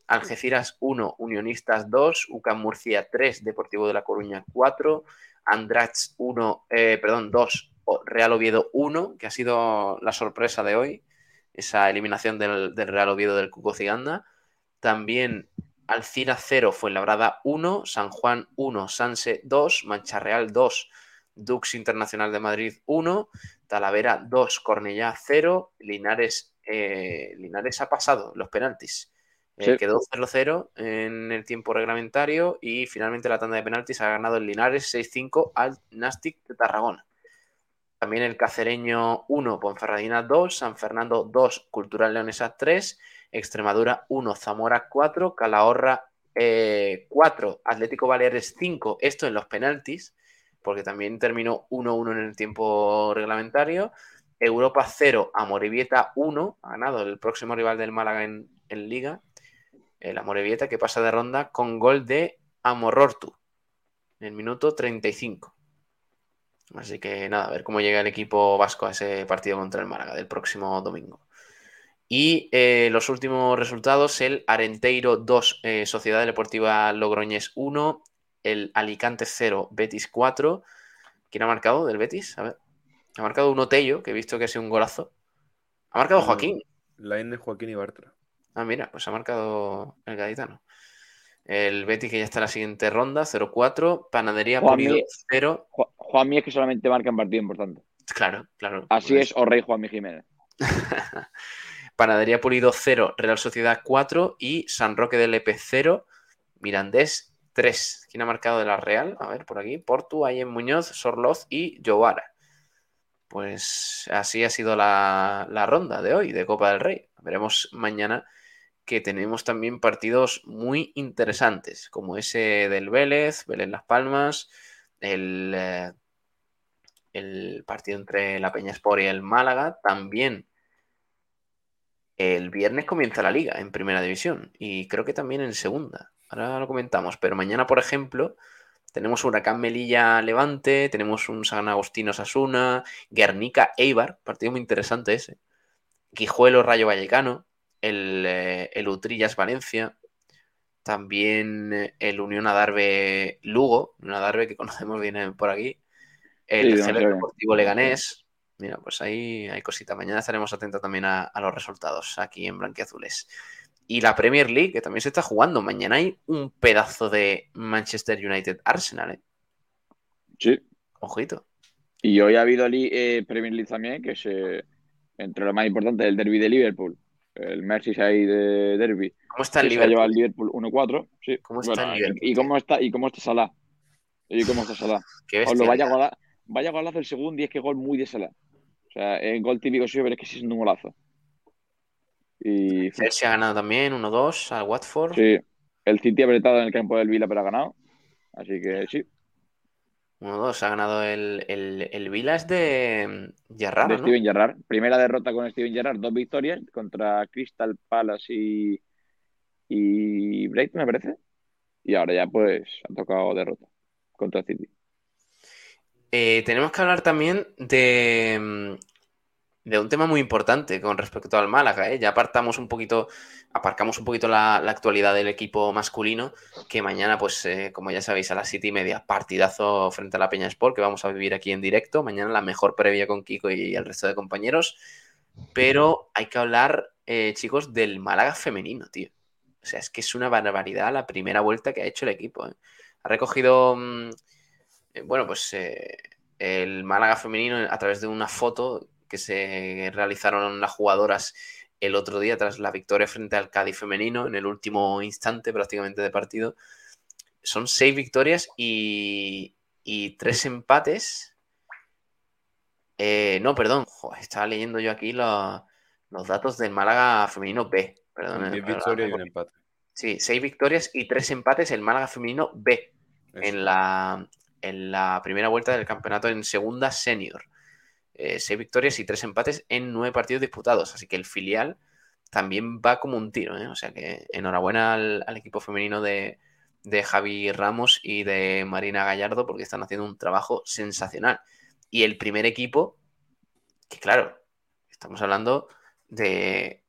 Algeciras 1, Unionistas 2, UCAM Murcia 3, Deportivo de La Coruña 4, Andrach 1, eh, perdón, 2, o- Real Oviedo 1, que ha sido la sorpresa de hoy, esa eliminación del, del Real Oviedo del Cuco Ciganda. También Alcira 0, Fuenlabrada 1, San Juan 1, Sanse 2, Mancha Real 2, Dux Internacional de Madrid 1, Talavera 2, Cornellá 0, Linares, eh, Linares ha pasado los penaltis. Eh, Sí. Quedó 0-0 en el tiempo reglamentario y finalmente la tanda de penaltis ha ganado el Linares 6-5 al Nastic de Tarragona. También el Cacereño 1, Ponferradina 2, San Fernando 2, Cultural Leonesa 3, Extremadura 1, Zamora 4, Calahorra eh, 4, Atlético Baleares 5, esto en los penaltis, porque también terminó 1-1 en el tiempo reglamentario. Europa 0, Amorebieta 1, ha ganado el próximo rival del Málaga en, en Liga, el Amorebieta que pasa de ronda con gol de Amorortu en el minuto 35. Así que nada, a ver cómo llega el equipo vasco a ese partido contra el Málaga del próximo domingo. Y eh, los últimos resultados, el Arenteiro 2, eh, Sociedad Deportiva Logroñés 1, el Alicante 0, Betis 4. ¿Quién ha marcado del Betis? A ver. Ha marcado un Otello, que he visto que ha sido un golazo. Ha marcado Mm. Joaquín. La N, Joaquín y Bartra. Ah, mira, pues ha marcado el gaditano. El Betis que ya está en la siguiente ronda, 0-4. Panadería Pulido 0. Ju- Juanmi es que solamente marca en partido importante. Claro, claro. Así pues. es, o Rey Juanmi Jiménez. Panadería Pulido 0, Real Sociedad 4 y San Roque del EP 0, Mirandés 3. ¿Quién ha marcado de la Real? A ver, por aquí. Portu, Ayen Muñoz, Sorloz y Jovara. Pues así ha sido la, la ronda de hoy de Copa del Rey. Veremos mañana que tenemos también partidos muy interesantes, como ese del Vélez, Vélez Las Palmas, el, eh, el partido entre la Peña Sport y el Málaga, también el viernes comienza la liga en primera división y creo que también en segunda. Ahora lo comentamos, pero mañana, por ejemplo, tenemos Huracán Melilla Levante, tenemos un San Agostino Sasuna, Guernica Eibar, partido muy interesante ese. Guijuelo Rayo Vallecano, el, eh, el Utrillas Valencia, también eh, el Unión Adarve Lugo, Unión Adarve que conocemos bien eh, por aquí, el Sí. Deportivo Leganés. Mira, pues ahí hay cosita. Mañana estaremos atentos también a, a los resultados aquí en Blanquiazules. Y la Premier League, que también se está jugando. Mañana hay un pedazo de Manchester United Arsenal, ¿eh? Sí. Ojito. Y hoy ha habido eh, Premier League también, que es eh, entre lo más importante el derby de Liverpool. El Merseyside de derby. ¿Cómo está el que se ha llevado Liverpool? al Liverpool 1-4. Sí. ¿Cómo está el Liverpool, y, cómo está, ¿Y cómo está Salah? ¿Y cómo está Salah? Os lo vaya, bestialidad. gola, vaya golazo el segundo y es que gol muy de Salah. O sea, es gol típico suyo, pero es que sí es un golazo. Y Chelsea ha ganado también 1-2 al Watford. sí, el City apretado en el campo del Vila, pero ha ganado. Así que sí, 1-2. Ha ganado el, el, el Vila es de Gerrard, de ¿no? Steven Gerrard. Primera derrota con Steven Gerrard, dos victorias contra Crystal Palace y, y Brighton, me parece. Y ahora ya pues ha tocado derrota contra City. Eh, tenemos que hablar también de, mm, de un tema muy importante con respecto al Málaga. ¿eh? Ya apartamos un poquito, aparcamos un poquito la, actualidad del equipo masculino, que mañana, pues, eh, como ya sabéis, a las siete y media, partidazo frente a la Peña Sport, que vamos a vivir aquí en directo. Mañana la mejor previa con Kiko y el resto de compañeros. Pero hay que hablar, chicos, del Málaga femenino, tío. O sea, es que es una barbaridad la primera vuelta que ha hecho el equipo. Ha recogido, mm, bueno, pues eh, el Málaga femenino a través de una foto que se realizaron las jugadoras el otro día tras la victoria frente al Cádiz femenino en el último instante prácticamente de partido. Son seis victorias y, y tres empates. Eh, no, perdón, joder, estaba leyendo yo aquí los, los datos del Málaga femenino B. Perdón, 10 perdón, victorias y un empate. Sí, seis victorias y tres empates el Málaga femenino B Eso. en la, en la primera vuelta del campeonato en segunda senior. Eh, seis victorias y tres empates en nueve partidos disputados. Así que el filial también va como un tiro. ¿eh? O sea que enhorabuena al, al equipo femenino de, de Javi Ramos y de Marina Gallardo porque están haciendo un trabajo sensacional. Y el primer equipo, que claro, estamos hablando de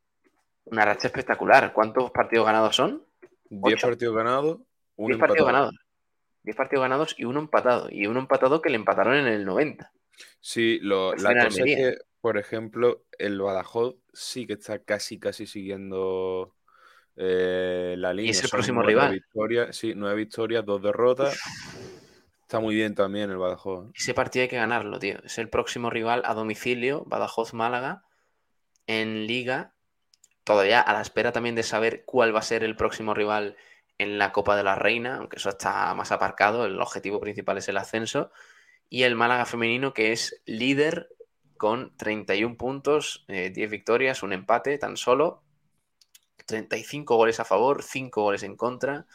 una racha espectacular. ¿Cuántos partidos ganados son? 10 Ocho. partidos ganados, uno 10 partidos ganados. 10 partidos ganados y uno empatado. Y uno empatado que le empataron en el 90. Sí, lo- Pues la cosa es que, por ejemplo, el Badajoz sí que está casi, casi siguiendo eh, la línea. es el Son próximo rival. Victorias, sí, nueve victorias, dos derrotas. Está muy bien también el Badajoz. ¿eh? Ese partido hay que ganarlo, tío. Es el próximo rival a domicilio, Badajoz-Málaga, en Liga. Todavía a la espera también de saber cuál va a ser el próximo rival en la Copa de la Reina, aunque eso está más aparcado. El objetivo principal es el ascenso. Y el Málaga femenino, que es líder con 31 puntos, eh, 10 victorias, un empate tan solo. 35 goles a favor, 5 goles en contra.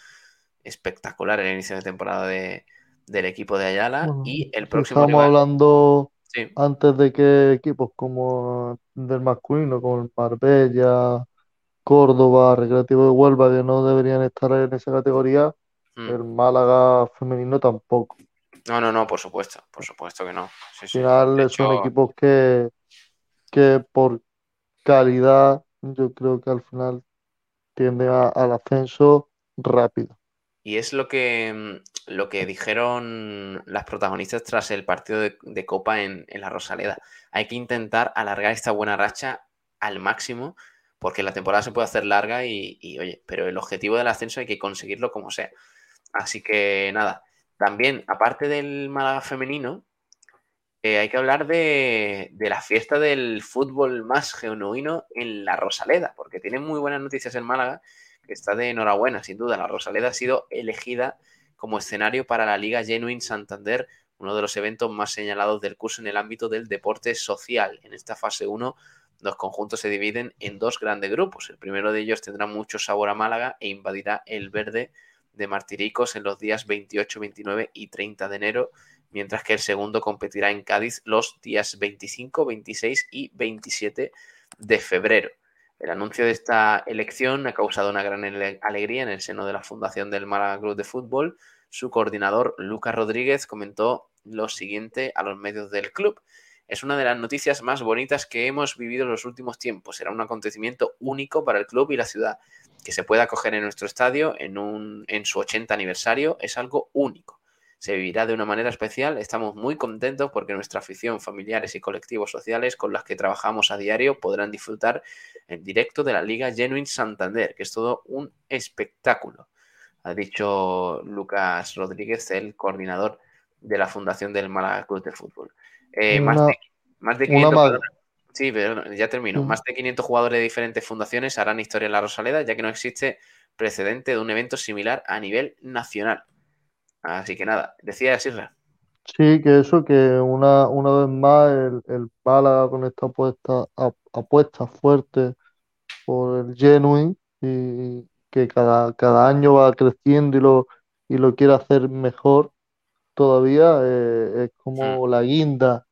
Espectacular el inicio de temporada de- del equipo de Ayala. Bueno, y el próximo estábamos rival. hablando Sí. antes de que equipos como del masculino, como el Marbella, Córdoba, Recreativo de Huelva, que no deberían estar en esa categoría, Mm. el Málaga femenino tampoco. No, no, no, por supuesto, por supuesto que no. Sí, Al final son hecho, equipos que, que por calidad, yo creo que al final tienden a- al ascenso rápido. y es lo que, mm, lo que dijeron las protagonistas tras el partido de, de Copa en, en la Rosaleda. Hay que intentar alargar esta buena racha al máximo, porque la temporada se puede hacer larga y, oye, pero el objetivo del ascenso hay que conseguirlo como sea. Así que nada, también, aparte del Málaga femenino, eh, hay que hablar de, de la fiesta del fútbol más genuino en la Rosaleda, porque tiene muy buenas noticias el Málaga, que está de enhorabuena, sin duda. La Rosaleda ha sido elegida como escenario para la Liga Genuine Santander, uno de los eventos más señalados del curso en el ámbito del deporte social. En esta fase 1, los conjuntos se dividen en dos grandes grupos. El primero de ellos tendrá mucho sabor a Málaga e invadirá el verde de Martiricos en los días 28, 29 y 30 de enero, mientras que el segundo competirá en Cádiz los días 25, 26 y 27 de febrero. El anuncio de esta elección ha causado una gran alegría en el seno de la Fundación del Málaga Club de Fútbol. Su coordinador, Lucas Rodríguez, comentó lo siguiente a los medios del club. Es una de las noticias más bonitas que hemos vivido en los últimos tiempos. Será un acontecimiento único para el club y la ciudad. Que se pueda acoger en nuestro estadio en, en su 80 aniversario es algo único. Se vivirá de una manera especial. Estamos muy contentos porque nuestra afición, familiares y colectivos sociales con las que trabajamos a diario podrán disfrutar en directo de la Liga Genuine Santander, que es todo un espectáculo, ha dicho Lucas Rodríguez, el coordinador de la Fundación del Málaga Club de Fútbol. Eh, más, de, más de una 500 más. perdona. Sí, pero ya termino. Mm. Más de 500 jugadores de diferentes fundaciones harán historia en la Rosaleda, ya que no existe precedente de un evento similar a nivel nacional. Así que nada, decía Sirra. Sí, que eso, que una, una vez más el, el Málaga con esta apuesta, ap- apuesta fuerte por el Genuine y que cada, cada año va creciendo y lo, y lo quiere hacer mejor todavía, eh, es como la guinda.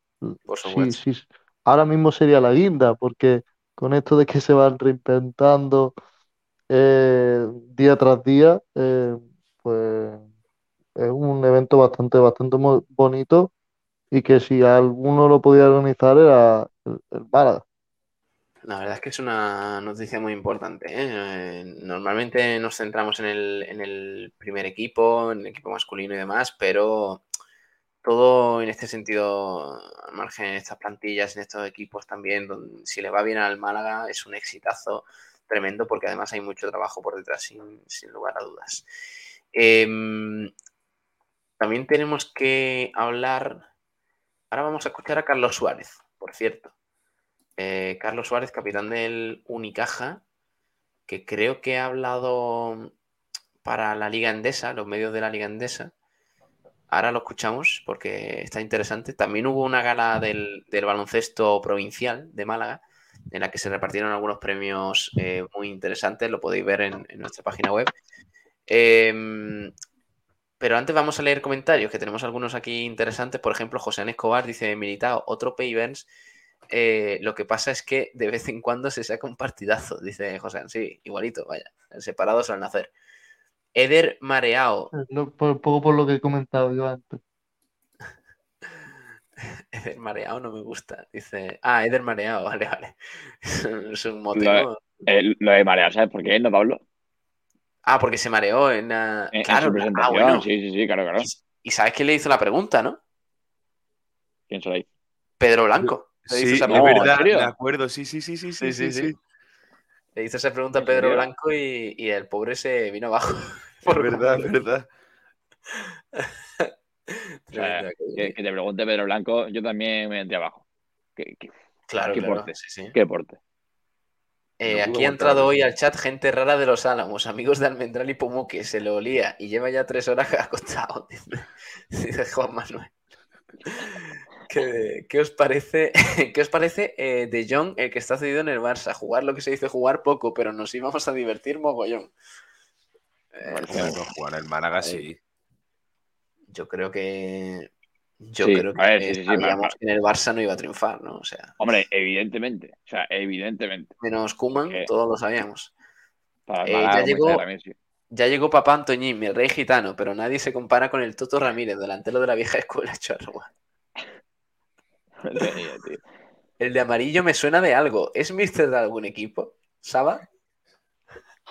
Por Sí, supuesto. sí, ahora mismo sería la guinda, porque con esto de que se van reinventando eh, día tras día, eh, pues es un evento bastante, bastante bonito y que si alguno lo podía organizar era el, el Málaga. La verdad es que es una noticia muy importante. ¿eh? Eh, Normalmente nos centramos en el, en el primer equipo, en el equipo masculino y demás, pero todo en este sentido, al margen de estas plantillas, en estos equipos también, donde, si le va bien al Málaga, es un exitazo tremendo porque además hay mucho trabajo por detrás, sin, sin lugar a dudas. Em, también tenemos que hablar. Ahora vamos a escuchar a Carlos Suárez, por cierto. Eh, Carlos Suárez, capitán del Unicaja, que creo que ha hablado para la Liga Endesa, los medios de la Liga Endesa. Ahora lo escuchamos porque está interesante. También hubo una gala del, baloncesto provincial de Málaga en la que se repartieron algunos premios eh, muy interesantes. Lo podéis ver en, nuestra página web. Eh, Pero antes vamos a leer comentarios, que tenemos algunos aquí interesantes. Por ejemplo, José Escobar dice, Militao, otro Payverns. Eh, lo que pasa es que de vez en cuando se saca un partidazo, dice José. Sí, igualito, vaya. Separados al nacer. Eder Mareao. Lo- por, poco por lo que he comentado yo antes. Eder Mareao no me gusta. Dice. Ah, Eder Mareao, vale, vale. Es un mote, Lo-. Eh, lo de marear, ¿sabes por qué? ¿No, Pablo? Ah, porque se mareó en, la- En, en claro, su ah, presentación. bueno. Sí, sí, sí, claro, claro. Y sabes quién le hizo la pregunta, ¿no? ¿Quién se hizo? Pedro Blanco. Sí, esa es no, pregunta. ¿en verdad, me acuerdo, sí, sí, sí, sí, sí, Sí, sí, sí, sí. Le hizo esa pregunta a ¿En Pedro? Blanco y, y el pobre se vino abajo. Es Por verdad, verdad. O sea, Tremendo, que, que te pregunte Pedro Blanco, yo también me entré abajo. ¿Qué, qué, Claro, qué claro, porte. sí, sí. qué deporte? Eh, aquí ha entrado hoy al chat gente rara de los Álamos, amigos de Almendral y Pomoque, se lo olía y lleva ya tres horas acostado, dice Juan Manuel. ¿Qué, qué os parece, qué os parece eh, de Jong, el que está cedido en el Barça? Jugar lo que se dice jugar poco, pero nos íbamos a divertir mogollón. Eh, Hombre, no, jugar en Málaga sí. yo creo que yo Sí, creo que a ver, sí, sí, sí, sabíamos para- que en el Barça no iba a triunfar, ¿no? O sea, Hombre, evidentemente. O sea, evidentemente. menos Kuman, que- todos lo sabíamos. Para Eh, Málaga, ya llegó- también. Ya llegó Papá Antoñín, mi rey gitano, pero nadie se compara con el Toto Ramírez, delantero de la vieja escuela charrua. tío. El de amarillo me suena de algo. ¿Es mister de algún equipo? ¿Saba?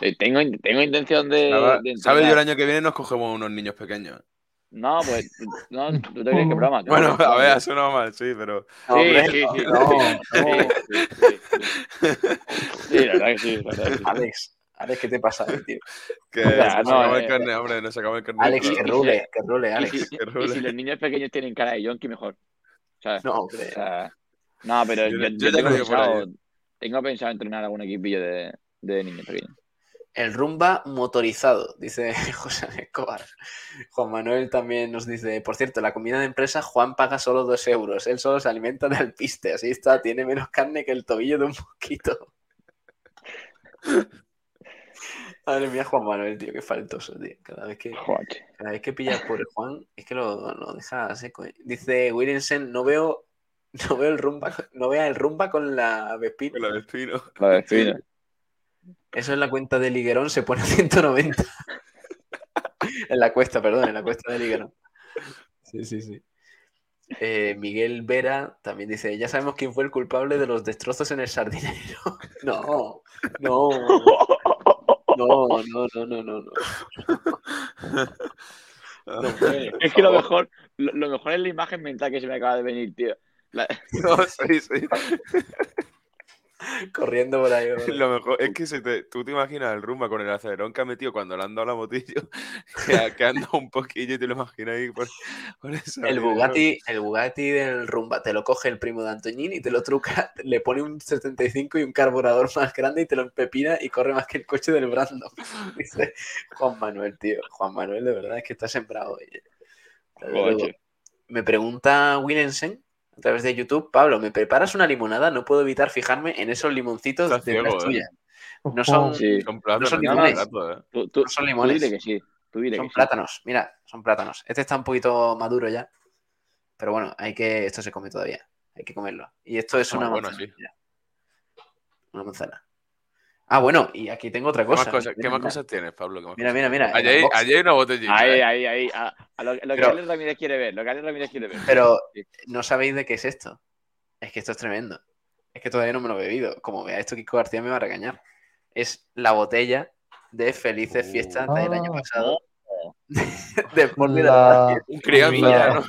Eh, Tengo, tengo intención de. Saba- de ¿Sabes? Yo el año que viene nos cogemos unos niños pequeños. No, pues. No, tú te crees que broma. Bueno, a ver, ha sonado mal, sí, pero. Sí, sí, sí. no, Sí, sí, la verdad que sí. La verdad que sí. Alex, Alex, ¿qué te pasa, tío? Que O sea, no, sacamos eh, el carnet, hombre, nos sacamos el carnet. Alex, que rule, que rule, Y Alex. si, y si los niños pequeños tienen cara de yonki, mejor. ¿Sabes? No, O sea, no, pero Yo- yo, yo tengo, pensado, tengo pensado entrenar algún equipillo de, de niños pequeños. El rumba motorizado, dice José Escobar. Juan Manuel también nos dice, por cierto, la comida de empresa, Juan paga solo dos euros. Él solo se alimenta de alpiste, así está, tiene menos carne que el tobillo de un mosquito. Madre mía, Juan Manuel, tío, qué faltoso, tío. Cada vez que, cada vez que pillas por Juan, es que lo, lo deja seco. eh. Dice Williamson, no veo, no veo el rumba, no vea el rumba con la Vespino. Con la de Espino. Lo defino. Eso en la cuenta de Liguerón se pone a 190. en la cuesta, perdón, en la cuesta de Liguerón. Sí, sí, sí. Eh, Miguel Vera también dice, ya sabemos quién fue el culpable de los destrozos en el sardinero. no, no, no, no, no, no, no, no. Es que lo mejor, lo, lo mejor es la imagen mental que se me acaba de venir, tío. La- No, sí, sí. Corriendo por ahí. Lo mejor es que se te- tú te imaginas el rumba con el acelerón que ha metido cuando le han dado la motillo, que, anda un poquillo y te lo imaginas ahí por, El. Bugatti, el Bugatti del Rumba te lo coge el primo de Antoñín y te lo truca, le pone un 75 y un carburador más grande y te lo empepina y corre más que el coche del Brandon. Dice Juan Manuel, tío. Juan Manuel, de verdad es que está sembrado. Me pregunta Willensen a través de YouTube, Pablo, ¿me preparas una limonada? No puedo evitar fijarme en esos limoncitos Estás detrás ciego, ¿eh? tuya. No son, Sí. Son plátanos, no son limones. ¿eh? Tú, tú, no son tú limones. dile que sí. Tú dile Son que sí. plátanos, mira, son plátanos. Este está un poquito maduro ya. Pero bueno, hay que. Esto se come todavía. Hay que comerlo. Y esto es Ah, una bueno, manzana. sí. Una manzana. Ah, bueno, y aquí tengo otra ¿Qué más cosa. qué más cosas tienes, Pablo? ¿Qué más Mira, mira, mira, Allí hay, unboxing. allí hay una botellita. Ahí, ¿eh? ahí, ahí. A, a lo, lo que Alex Ramírez quiere ver. Lo que Alex Ramírez quiere ver. Pero no sabéis de qué es esto. Es que esto es tremendo. Es que todavía no me lo he bebido. Como vea esto, Kiko García me va a regañar. Es la botella de Felices Uh. Fiestas del año Ah. pasado. de La, Un crianza ¿no?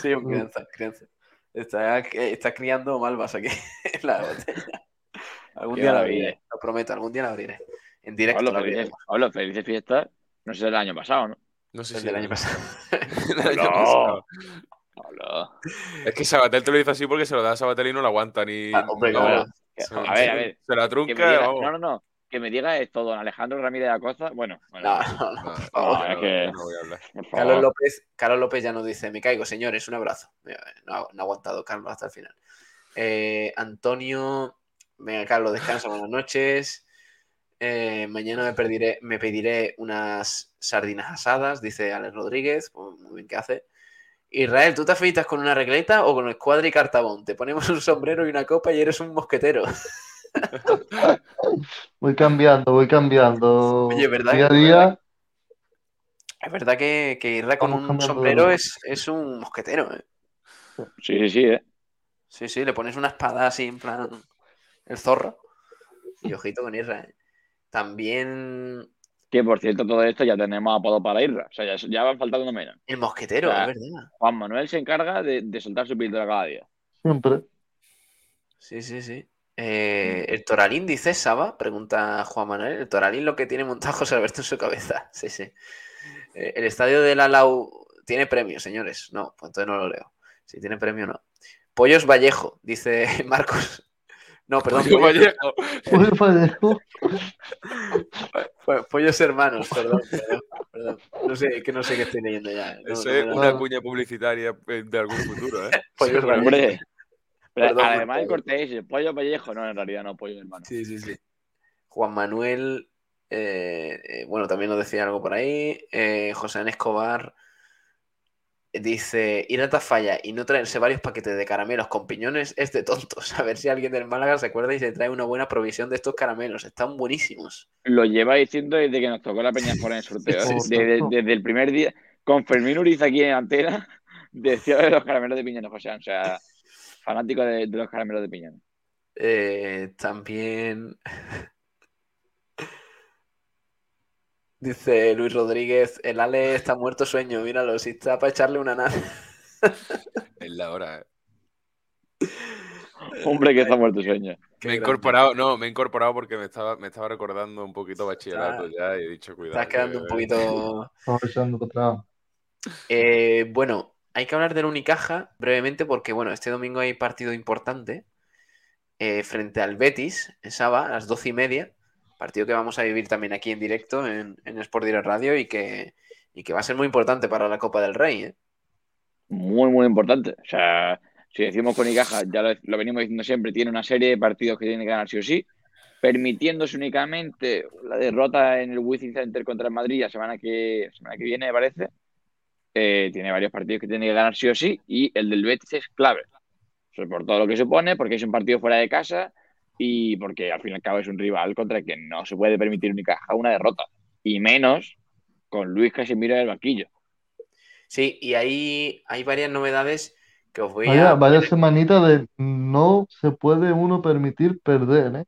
Sí, un crianza, crianza. Está, está criando malvas aquí en la botella. Algún Qué día la abriré, lo prometo, algún día la abriré. En directo Pablo, felices, abriremos. Pablo, felices fiestas. No sé, del año pasado, ¿no? No sé si del año pasado. del año No. pasado. Pablo. Es que Sabatel te lo dice así porque se lo da a Sabatel y no lo aguanta ni. Ah, hombre, claro. A ver, a ver. Se la trunca, diga, vamos. no, no, no. Que me diga esto, don Alejandro Ramírez de Acosta. Bueno, bueno, No, no, no, No, por favor. no, es no, que- no voy a hablar. por favor. Carlos López, Carlos López ya nos dice, me caigo, señores, un abrazo. Mira, No, ha- no ha aguantado Carlos hasta el final. Eh, Antonio, venga Carlos, descansa, buenas noches. Eh, mañana me, pediré, me pediré unas sardinas asadas, dice Alex Rodríguez. Pues, muy bien que hace. Israel, ¿tú te afeitas con una regleta o con escuadra y cartabón? Te ponemos un sombrero y una copa y eres un mosquetero. Voy cambiando, voy cambiando. Oye, ¿verdad? Día a que- día, Es verdad que, que Irra con un sombrero es, es un mosquetero. ¿eh? Sí, sí, sí, ¿eh? Sí, sí, le pones una espada así en plan el zorro. Y ojito con Irra. ¿eh? También Que por cierto, todo esto ya tenemos apodo para Irra. O sea, ya, ya van faltando uno menos. el mosquetero, es verdad. Juan Manuel se encarga de, de soltar su píldora cada día. siempre. Sí, sí, sí. Eh, el Toralín dice Saba, pregunta Juan Manuel. El Toralín lo que tiene montado José Alberto en su cabeza. Sí, sí. Eh, el estadio de la Lau tiene premio, señores. No, pues entonces no lo leo. Si tiene premio, no. Pollos Vallejo, dice Marcos. No, perdón. Pollo Pollos, Vallejo. Uy, Vallejo. po- pollos hermanos, perdón, perdón, perdón. No sé, que no sé qué estoy leyendo ya. No, Eso no es una cuña publicitaria eh, de algún futuro, ¿eh? Pollos Vallejo. Hombre, pero Perdón, además el corte es pollo pellejo. No, en realidad no, pollo hermano. Sí, sí, sí. Juan Manuel, eh, eh, bueno, también nos decía algo por ahí. Eh, José Escobar dice: ir a Tafalla y no traerse varios paquetes de caramelos con piñones es de tontos. A ver si alguien del Málaga se acuerda y se trae una buena provisión de estos caramelos. Están buenísimos. Lo lleva diciendo desde que nos tocó la Peña en el sorteo. Desde, desde el primer día, con Fermín Uriz aquí en antena, decía de los caramelos de piñones, José. O sea, fanático de, de los caramelos de piñones. Eh, también. Dice Luis Rodríguez: el Ale está muerto sueño. Míralo, si está para echarle una nada. Es la hora. ¿eh? Hombre, que está muerto sueño. Me he incorporado, no, me he incorporado porque me estaba, me estaba recordando un poquito bachillerato Está- ya y he dicho cuidado. Estás quedando que- un poquito. Eh, bueno, hay que hablar del Unicaja brevemente porque, bueno, este domingo hay partido importante eh, frente al Betis en Saba a las doce y media. Partido que vamos a vivir también aquí en directo en, Sport Direct Radio y que, y que va a ser muy importante para la Copa del Rey. ¿eh? Muy, muy importante. O sea, si decimos con Icaja, ya lo, venimos diciendo siempre, tiene una serie de partidos que tiene que ganar sí o sí, permitiéndose únicamente la derrota en el Wizzing Center contra el Madrid la semana que, semana que viene, me parece. Eh, tiene varios partidos que tiene que ganar sí o sí y el del Betis es clave. Por todo lo que supone, porque es un partido fuera de casa y porque al fin y al cabo es un rival contra el que no se puede permitir Unicaja una derrota. Y menos con Luis Casimiro en el banquillo. Sí, y ahí hay varias novedades que os voy Vaya, a. vaya semanita de no se puede uno permitir perder, ¿eh?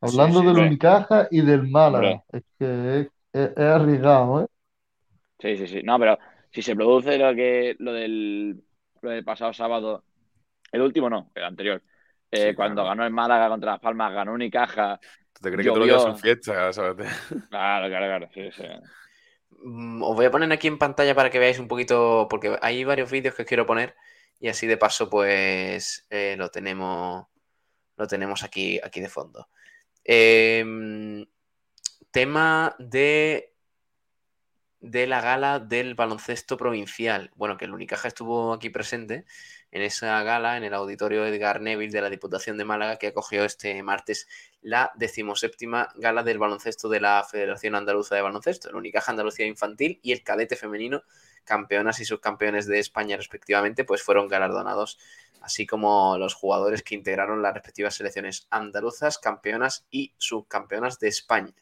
Hablando sí, del hombre. Unicaja y del Málaga. Es que es, es- es arriesgado, ¿eh? Sí, sí, sí. No, pero si se produce lo que lo del, lo del pasado sábado, el último no, el anterior. Eh, Sí, cuando claro. ganó el Málaga contra Las Palmas, ganó Unicaja. ¿Tú te crees que todos los días Llovió. son fiestas? ¿sabes? Claro, claro, claro. Sí, sí. Mm, Os voy a poner aquí en pantalla para que veáis un poquito, porque hay varios vídeos que os quiero poner y así de paso, pues eh, lo tenemos, lo tenemos aquí, aquí de fondo. Em, tema de, de la gala del baloncesto provincial. Bueno, que el Unicaja estuvo aquí presente en esa gala en el auditorio Edgar Neville de la Diputación de Málaga que acogió este martes la decimoséptima gala del baloncesto de la Federación Andaluza de Baloncesto, el Unicaja Andalucía Infantil y el cadete femenino, campeonas y subcampeones de España respectivamente, pues fueron galardonados, así como los jugadores que integraron las respectivas selecciones andaluzas, campeonas y subcampeonas de España.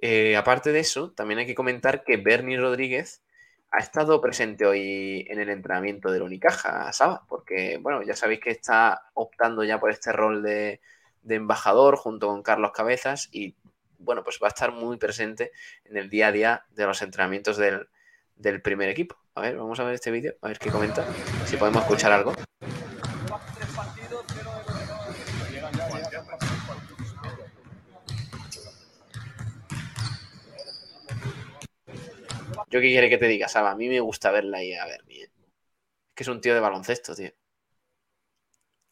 Eh, aparte de eso, también hay que comentar que Bernie Rodríguez ha estado presente hoy en el entrenamiento del Unicaja, Saba, porque, bueno, ya sabéis que está optando ya por este rol de, de embajador junto con Carlos Cabezas y, bueno, pues va a estar muy presente en el día a día de los entrenamientos del, del primer equipo. A ver, vamos a ver este vídeo, a ver qué comenta, si podemos escuchar algo. Yo qué quiere que te diga, Saba, a mí me gusta verla ahí a. ¿eh? Es que es un tío de baloncesto, tío.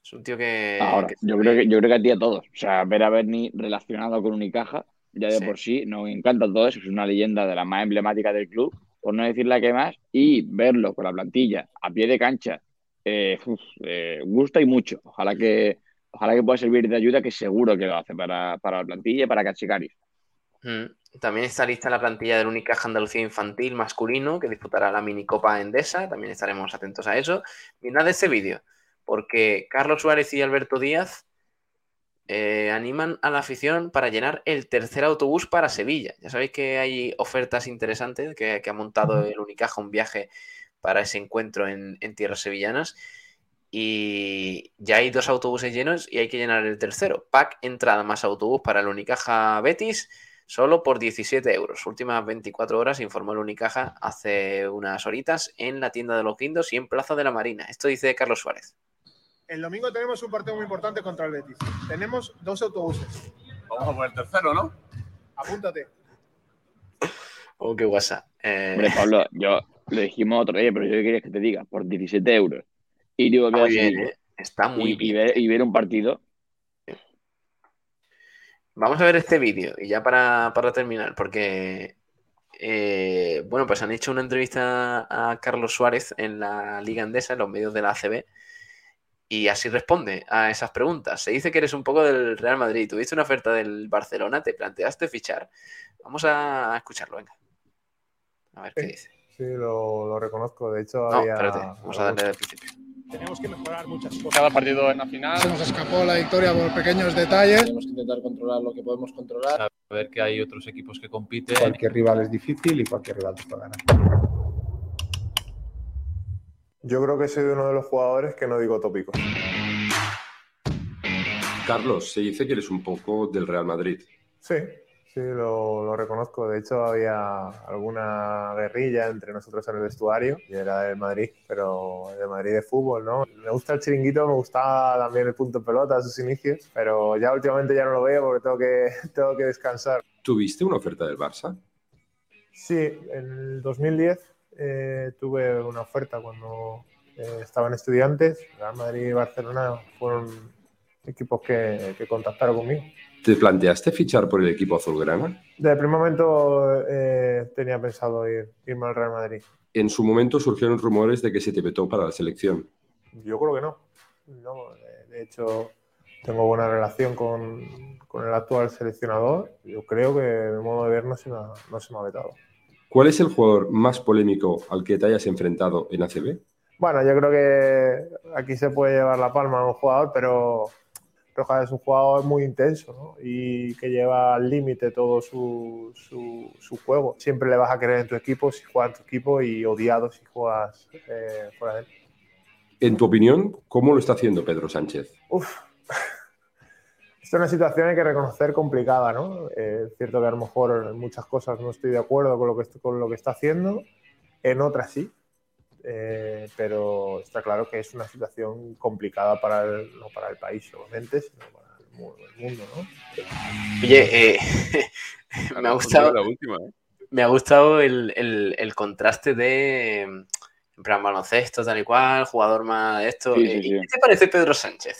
Es un tío que... Ahora, que- yo creo que yo creo que a ti a todos. O sea, ver a Bernie relacionado con Unicaja, ya de Sí. por sí, nos encanta todo eso. Es una leyenda de las más emblemáticas del club, por no decir la que más, y verlo con la plantilla a pie de cancha, eh, uf, eh, gusta y mucho. Ojalá que, ojalá que pueda servir de ayuda, que seguro que lo hace para, para la plantilla y para Cachicaris. También está lista la plantilla del Unicaja Andalucía Infantil masculino que disputará la minicopa Endesa. También estaremos atentos a eso. Mirad este vídeo, porque Carlos Suárez y Alberto Díaz eh, animan a la afición para llenar el tercer autobús para Sevilla. Ya sabéis que hay ofertas interesantes que, que ha montado el Unicaja un viaje para ese encuentro en, en tierras sevillanas. Y ya hay dos autobuses llenos y hay que llenar el tercero. Pack entrada más autobús para el Unicaja Betis solo por 17 euros. Últimas 24 horas, informó el Unicaja hace unas horitas en la tienda de los Guindos y en Plaza de la Marina. Esto dice Carlos Suárez. El domingo tenemos un partido muy importante contra el Betis. Tenemos dos autobuses. Vamos a por el tercero, ¿no? Apúntate. Oh, qué guasa. Eh, Hombre, Pablo, yo lo dijimos otro día, pero yo quería que te diga, por 17 euros. Y digo que muy bien, ¿eh? Está muy y, bien. y ver, y ver un partido. Vamos a ver este vídeo y ya para, para terminar, porque eh, bueno, pues han hecho una entrevista a Carlos Suárez en la Liga Andesa, en los medios de la ACB, y así responde a esas preguntas. Se dice que eres un poco del Real Madrid, tuviste una oferta del Barcelona, te planteaste fichar. Vamos a escucharlo, venga. A ver qué dice. Sí, lo, lo reconozco. De hecho, No, había espérate, vamos a darle del principio. Tenemos que mejorar muchas cosas. Cada partido en la final. Se nos escapó la victoria por pequeños detalles. Tenemos que intentar controlar lo que podemos controlar. Saber que hay otros equipos que compiten. Cualquier rival es difícil y cualquier rival te puede ganar. Yo creo que soy uno de los jugadores que no digo tópicos. Carlos, se dice que eres un poco del Real Madrid. Sí, sí, lo, lo reconozco. De hecho, había alguna guerrilla entre nosotros en el vestuario y era del Madrid, pero de Madrid de fútbol, ¿no? Me gusta el chiringuito, me gustaba también el punto pelota a sus inicios, pero ya últimamente ya no lo veo porque tengo que, tengo que descansar. ¿Tuviste una oferta del Barça? Sí, en el 2010 eh, tuve una oferta cuando eh, estaban estudiantes. Real Madrid y Barcelona fueron equipos que, que contactaron conmigo. ¿Te planteaste fichar por el equipo azulgrana? Desde el primer momento eh, tenía pensado ir, irme al Real Madrid. En su momento surgieron rumores de que se te vetó para la selección. Yo creo que no. no de, de hecho, tengo buena relación con, con, el actual seleccionador. Yo creo que de modo de ver no se, me ha, no se me ha vetado. ¿Cuál es el jugador más polémico al que te hayas enfrentado en ACB? Bueno, yo creo que aquí se puede llevar la palma a un jugador, pero Rojas es un jugador muy intenso ¿no? y que lleva al límite todo su, su, su, juego. Siempre le vas a querer en tu equipo si juegas en tu equipo y odiado si juegas eh, fuera de él. En tu opinión, ¿cómo lo está haciendo Pedro Sánchez? Uf. Esta es una situación hay que reconocer complicada, ¿no? Eh, es cierto que a lo mejor en muchas cosas no estoy de acuerdo con lo que, con lo que está haciendo, en otras sí, eh, pero está claro que es una situación complicada para el, no para el país solamente, sino para el mundo, ¿no? Oye, eh, me ha gustado, última, ¿eh? me ha gustado el, el, el, contraste de, en plan, baloncesto, tal y cual, jugador más de esto. Sí, sí, sí. ¿Qué te parece Pedro Sánchez?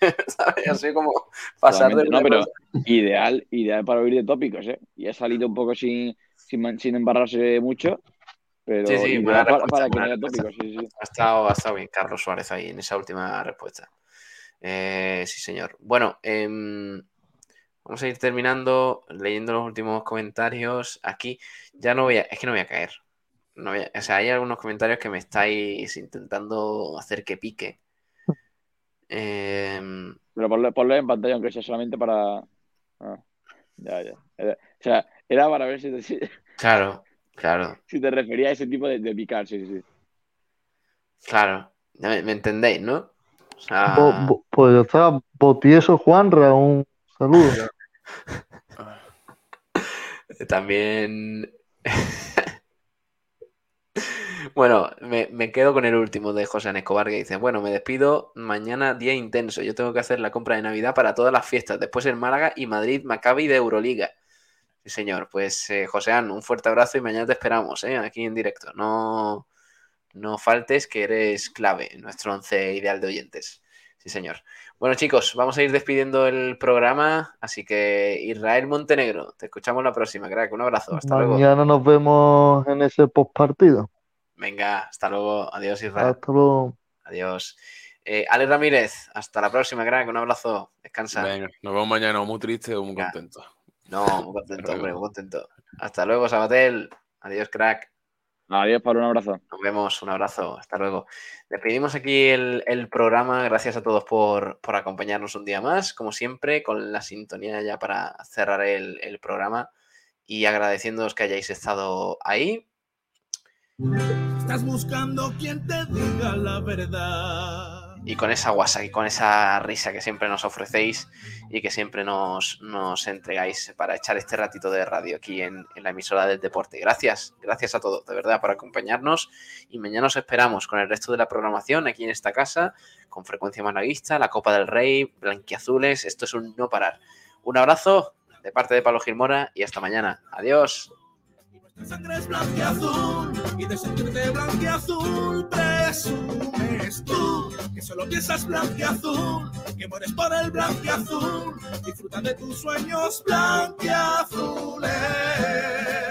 ¿Sabes? Así como pasar de No, pero ideal, ideal para oír de tópicos, ¿eh? Y ha salido un poco sin, sin, sin embarrarse mucho, pero sí, sí, buena para, respuesta, para que buena no haya tópicos, sí, sí. Ha estado, ha estado bien Carlos Suárez ahí en esa última respuesta. Eh, sí, señor. Bueno, eh, vamos a ir terminando, leyendo los últimos comentarios. Aquí ya no voy a, es que no voy a caer. No voy a, o sea, hay algunos comentarios que me estáis intentando hacer que pique. Eh, Pero ponlo, ponlo, en pantalla, aunque sea solamente para. Ah, ya, ya. Era, o sea, era para ver si te, Claro, claro. Si te refería a ese tipo de, de picar, sí, sí. Claro. ¿Me, me entendéis, no? O sea... bo, bo, pues ya está. Botieso Juanra, un saludo. También. Bueno, me, me, quedo con el último de José Escobar que dice, bueno, me despido, mañana día intenso, yo tengo que hacer la compra de Navidad para todas las fiestas, después en Málaga y Madrid, Maccabi de Euroliga. Sí, señor, pues eh, Joséán, un fuerte abrazo y mañana te esperamos, ¿eh? aquí en directo. No, no faltes que eres clave en nuestro once ideal de oyentes. Sí, señor. Bueno, chicos, vamos a ir despidiendo el programa, así que Israel Montenegro, te escuchamos la próxima, crack. Un abrazo, hasta mañana luego. Mañana nos vemos en ese postpartido. Venga, hasta luego. Adiós, Israel. Hasta luego. Adiós. Eh, Ale Ramírez, hasta la próxima, crack. Un abrazo. Descansa. Venga, nos vemos mañana muy triste o muy Ya. contento. No, muy contento, hombre, muy contento. Hasta luego, Sabatel. Adiós, crack. Adiós, Pablo, un abrazo. Nos vemos, un abrazo, hasta luego. Despedimos aquí el, el programa. Gracias a todos por, por acompañarnos un día más, como siempre, con la sintonía ya para cerrar el, el programa y agradeciéndoos que hayáis estado ahí. Estás buscando quien te diga la verdad. Y con esa guasa y con esa risa que siempre nos ofrecéis y que siempre nos, nos entregáis para echar este ratito de radio aquí en, en la emisora del deporte. Gracias, gracias a todos, de verdad, por acompañarnos y mañana os esperamos con el resto de la programación aquí en esta casa, con frecuencia malaguista, la Copa del Rey, blanquiazules, esto es un no parar. Un abrazo de parte de Pablo Gilmora y hasta mañana. Adiós. Sangre es blanqueazul y de sentirte blanqueazul presumes tú que solo piensas blanqueazul, que mueres por el blanqueazul. Disfruta de tus sueños blanqueazules.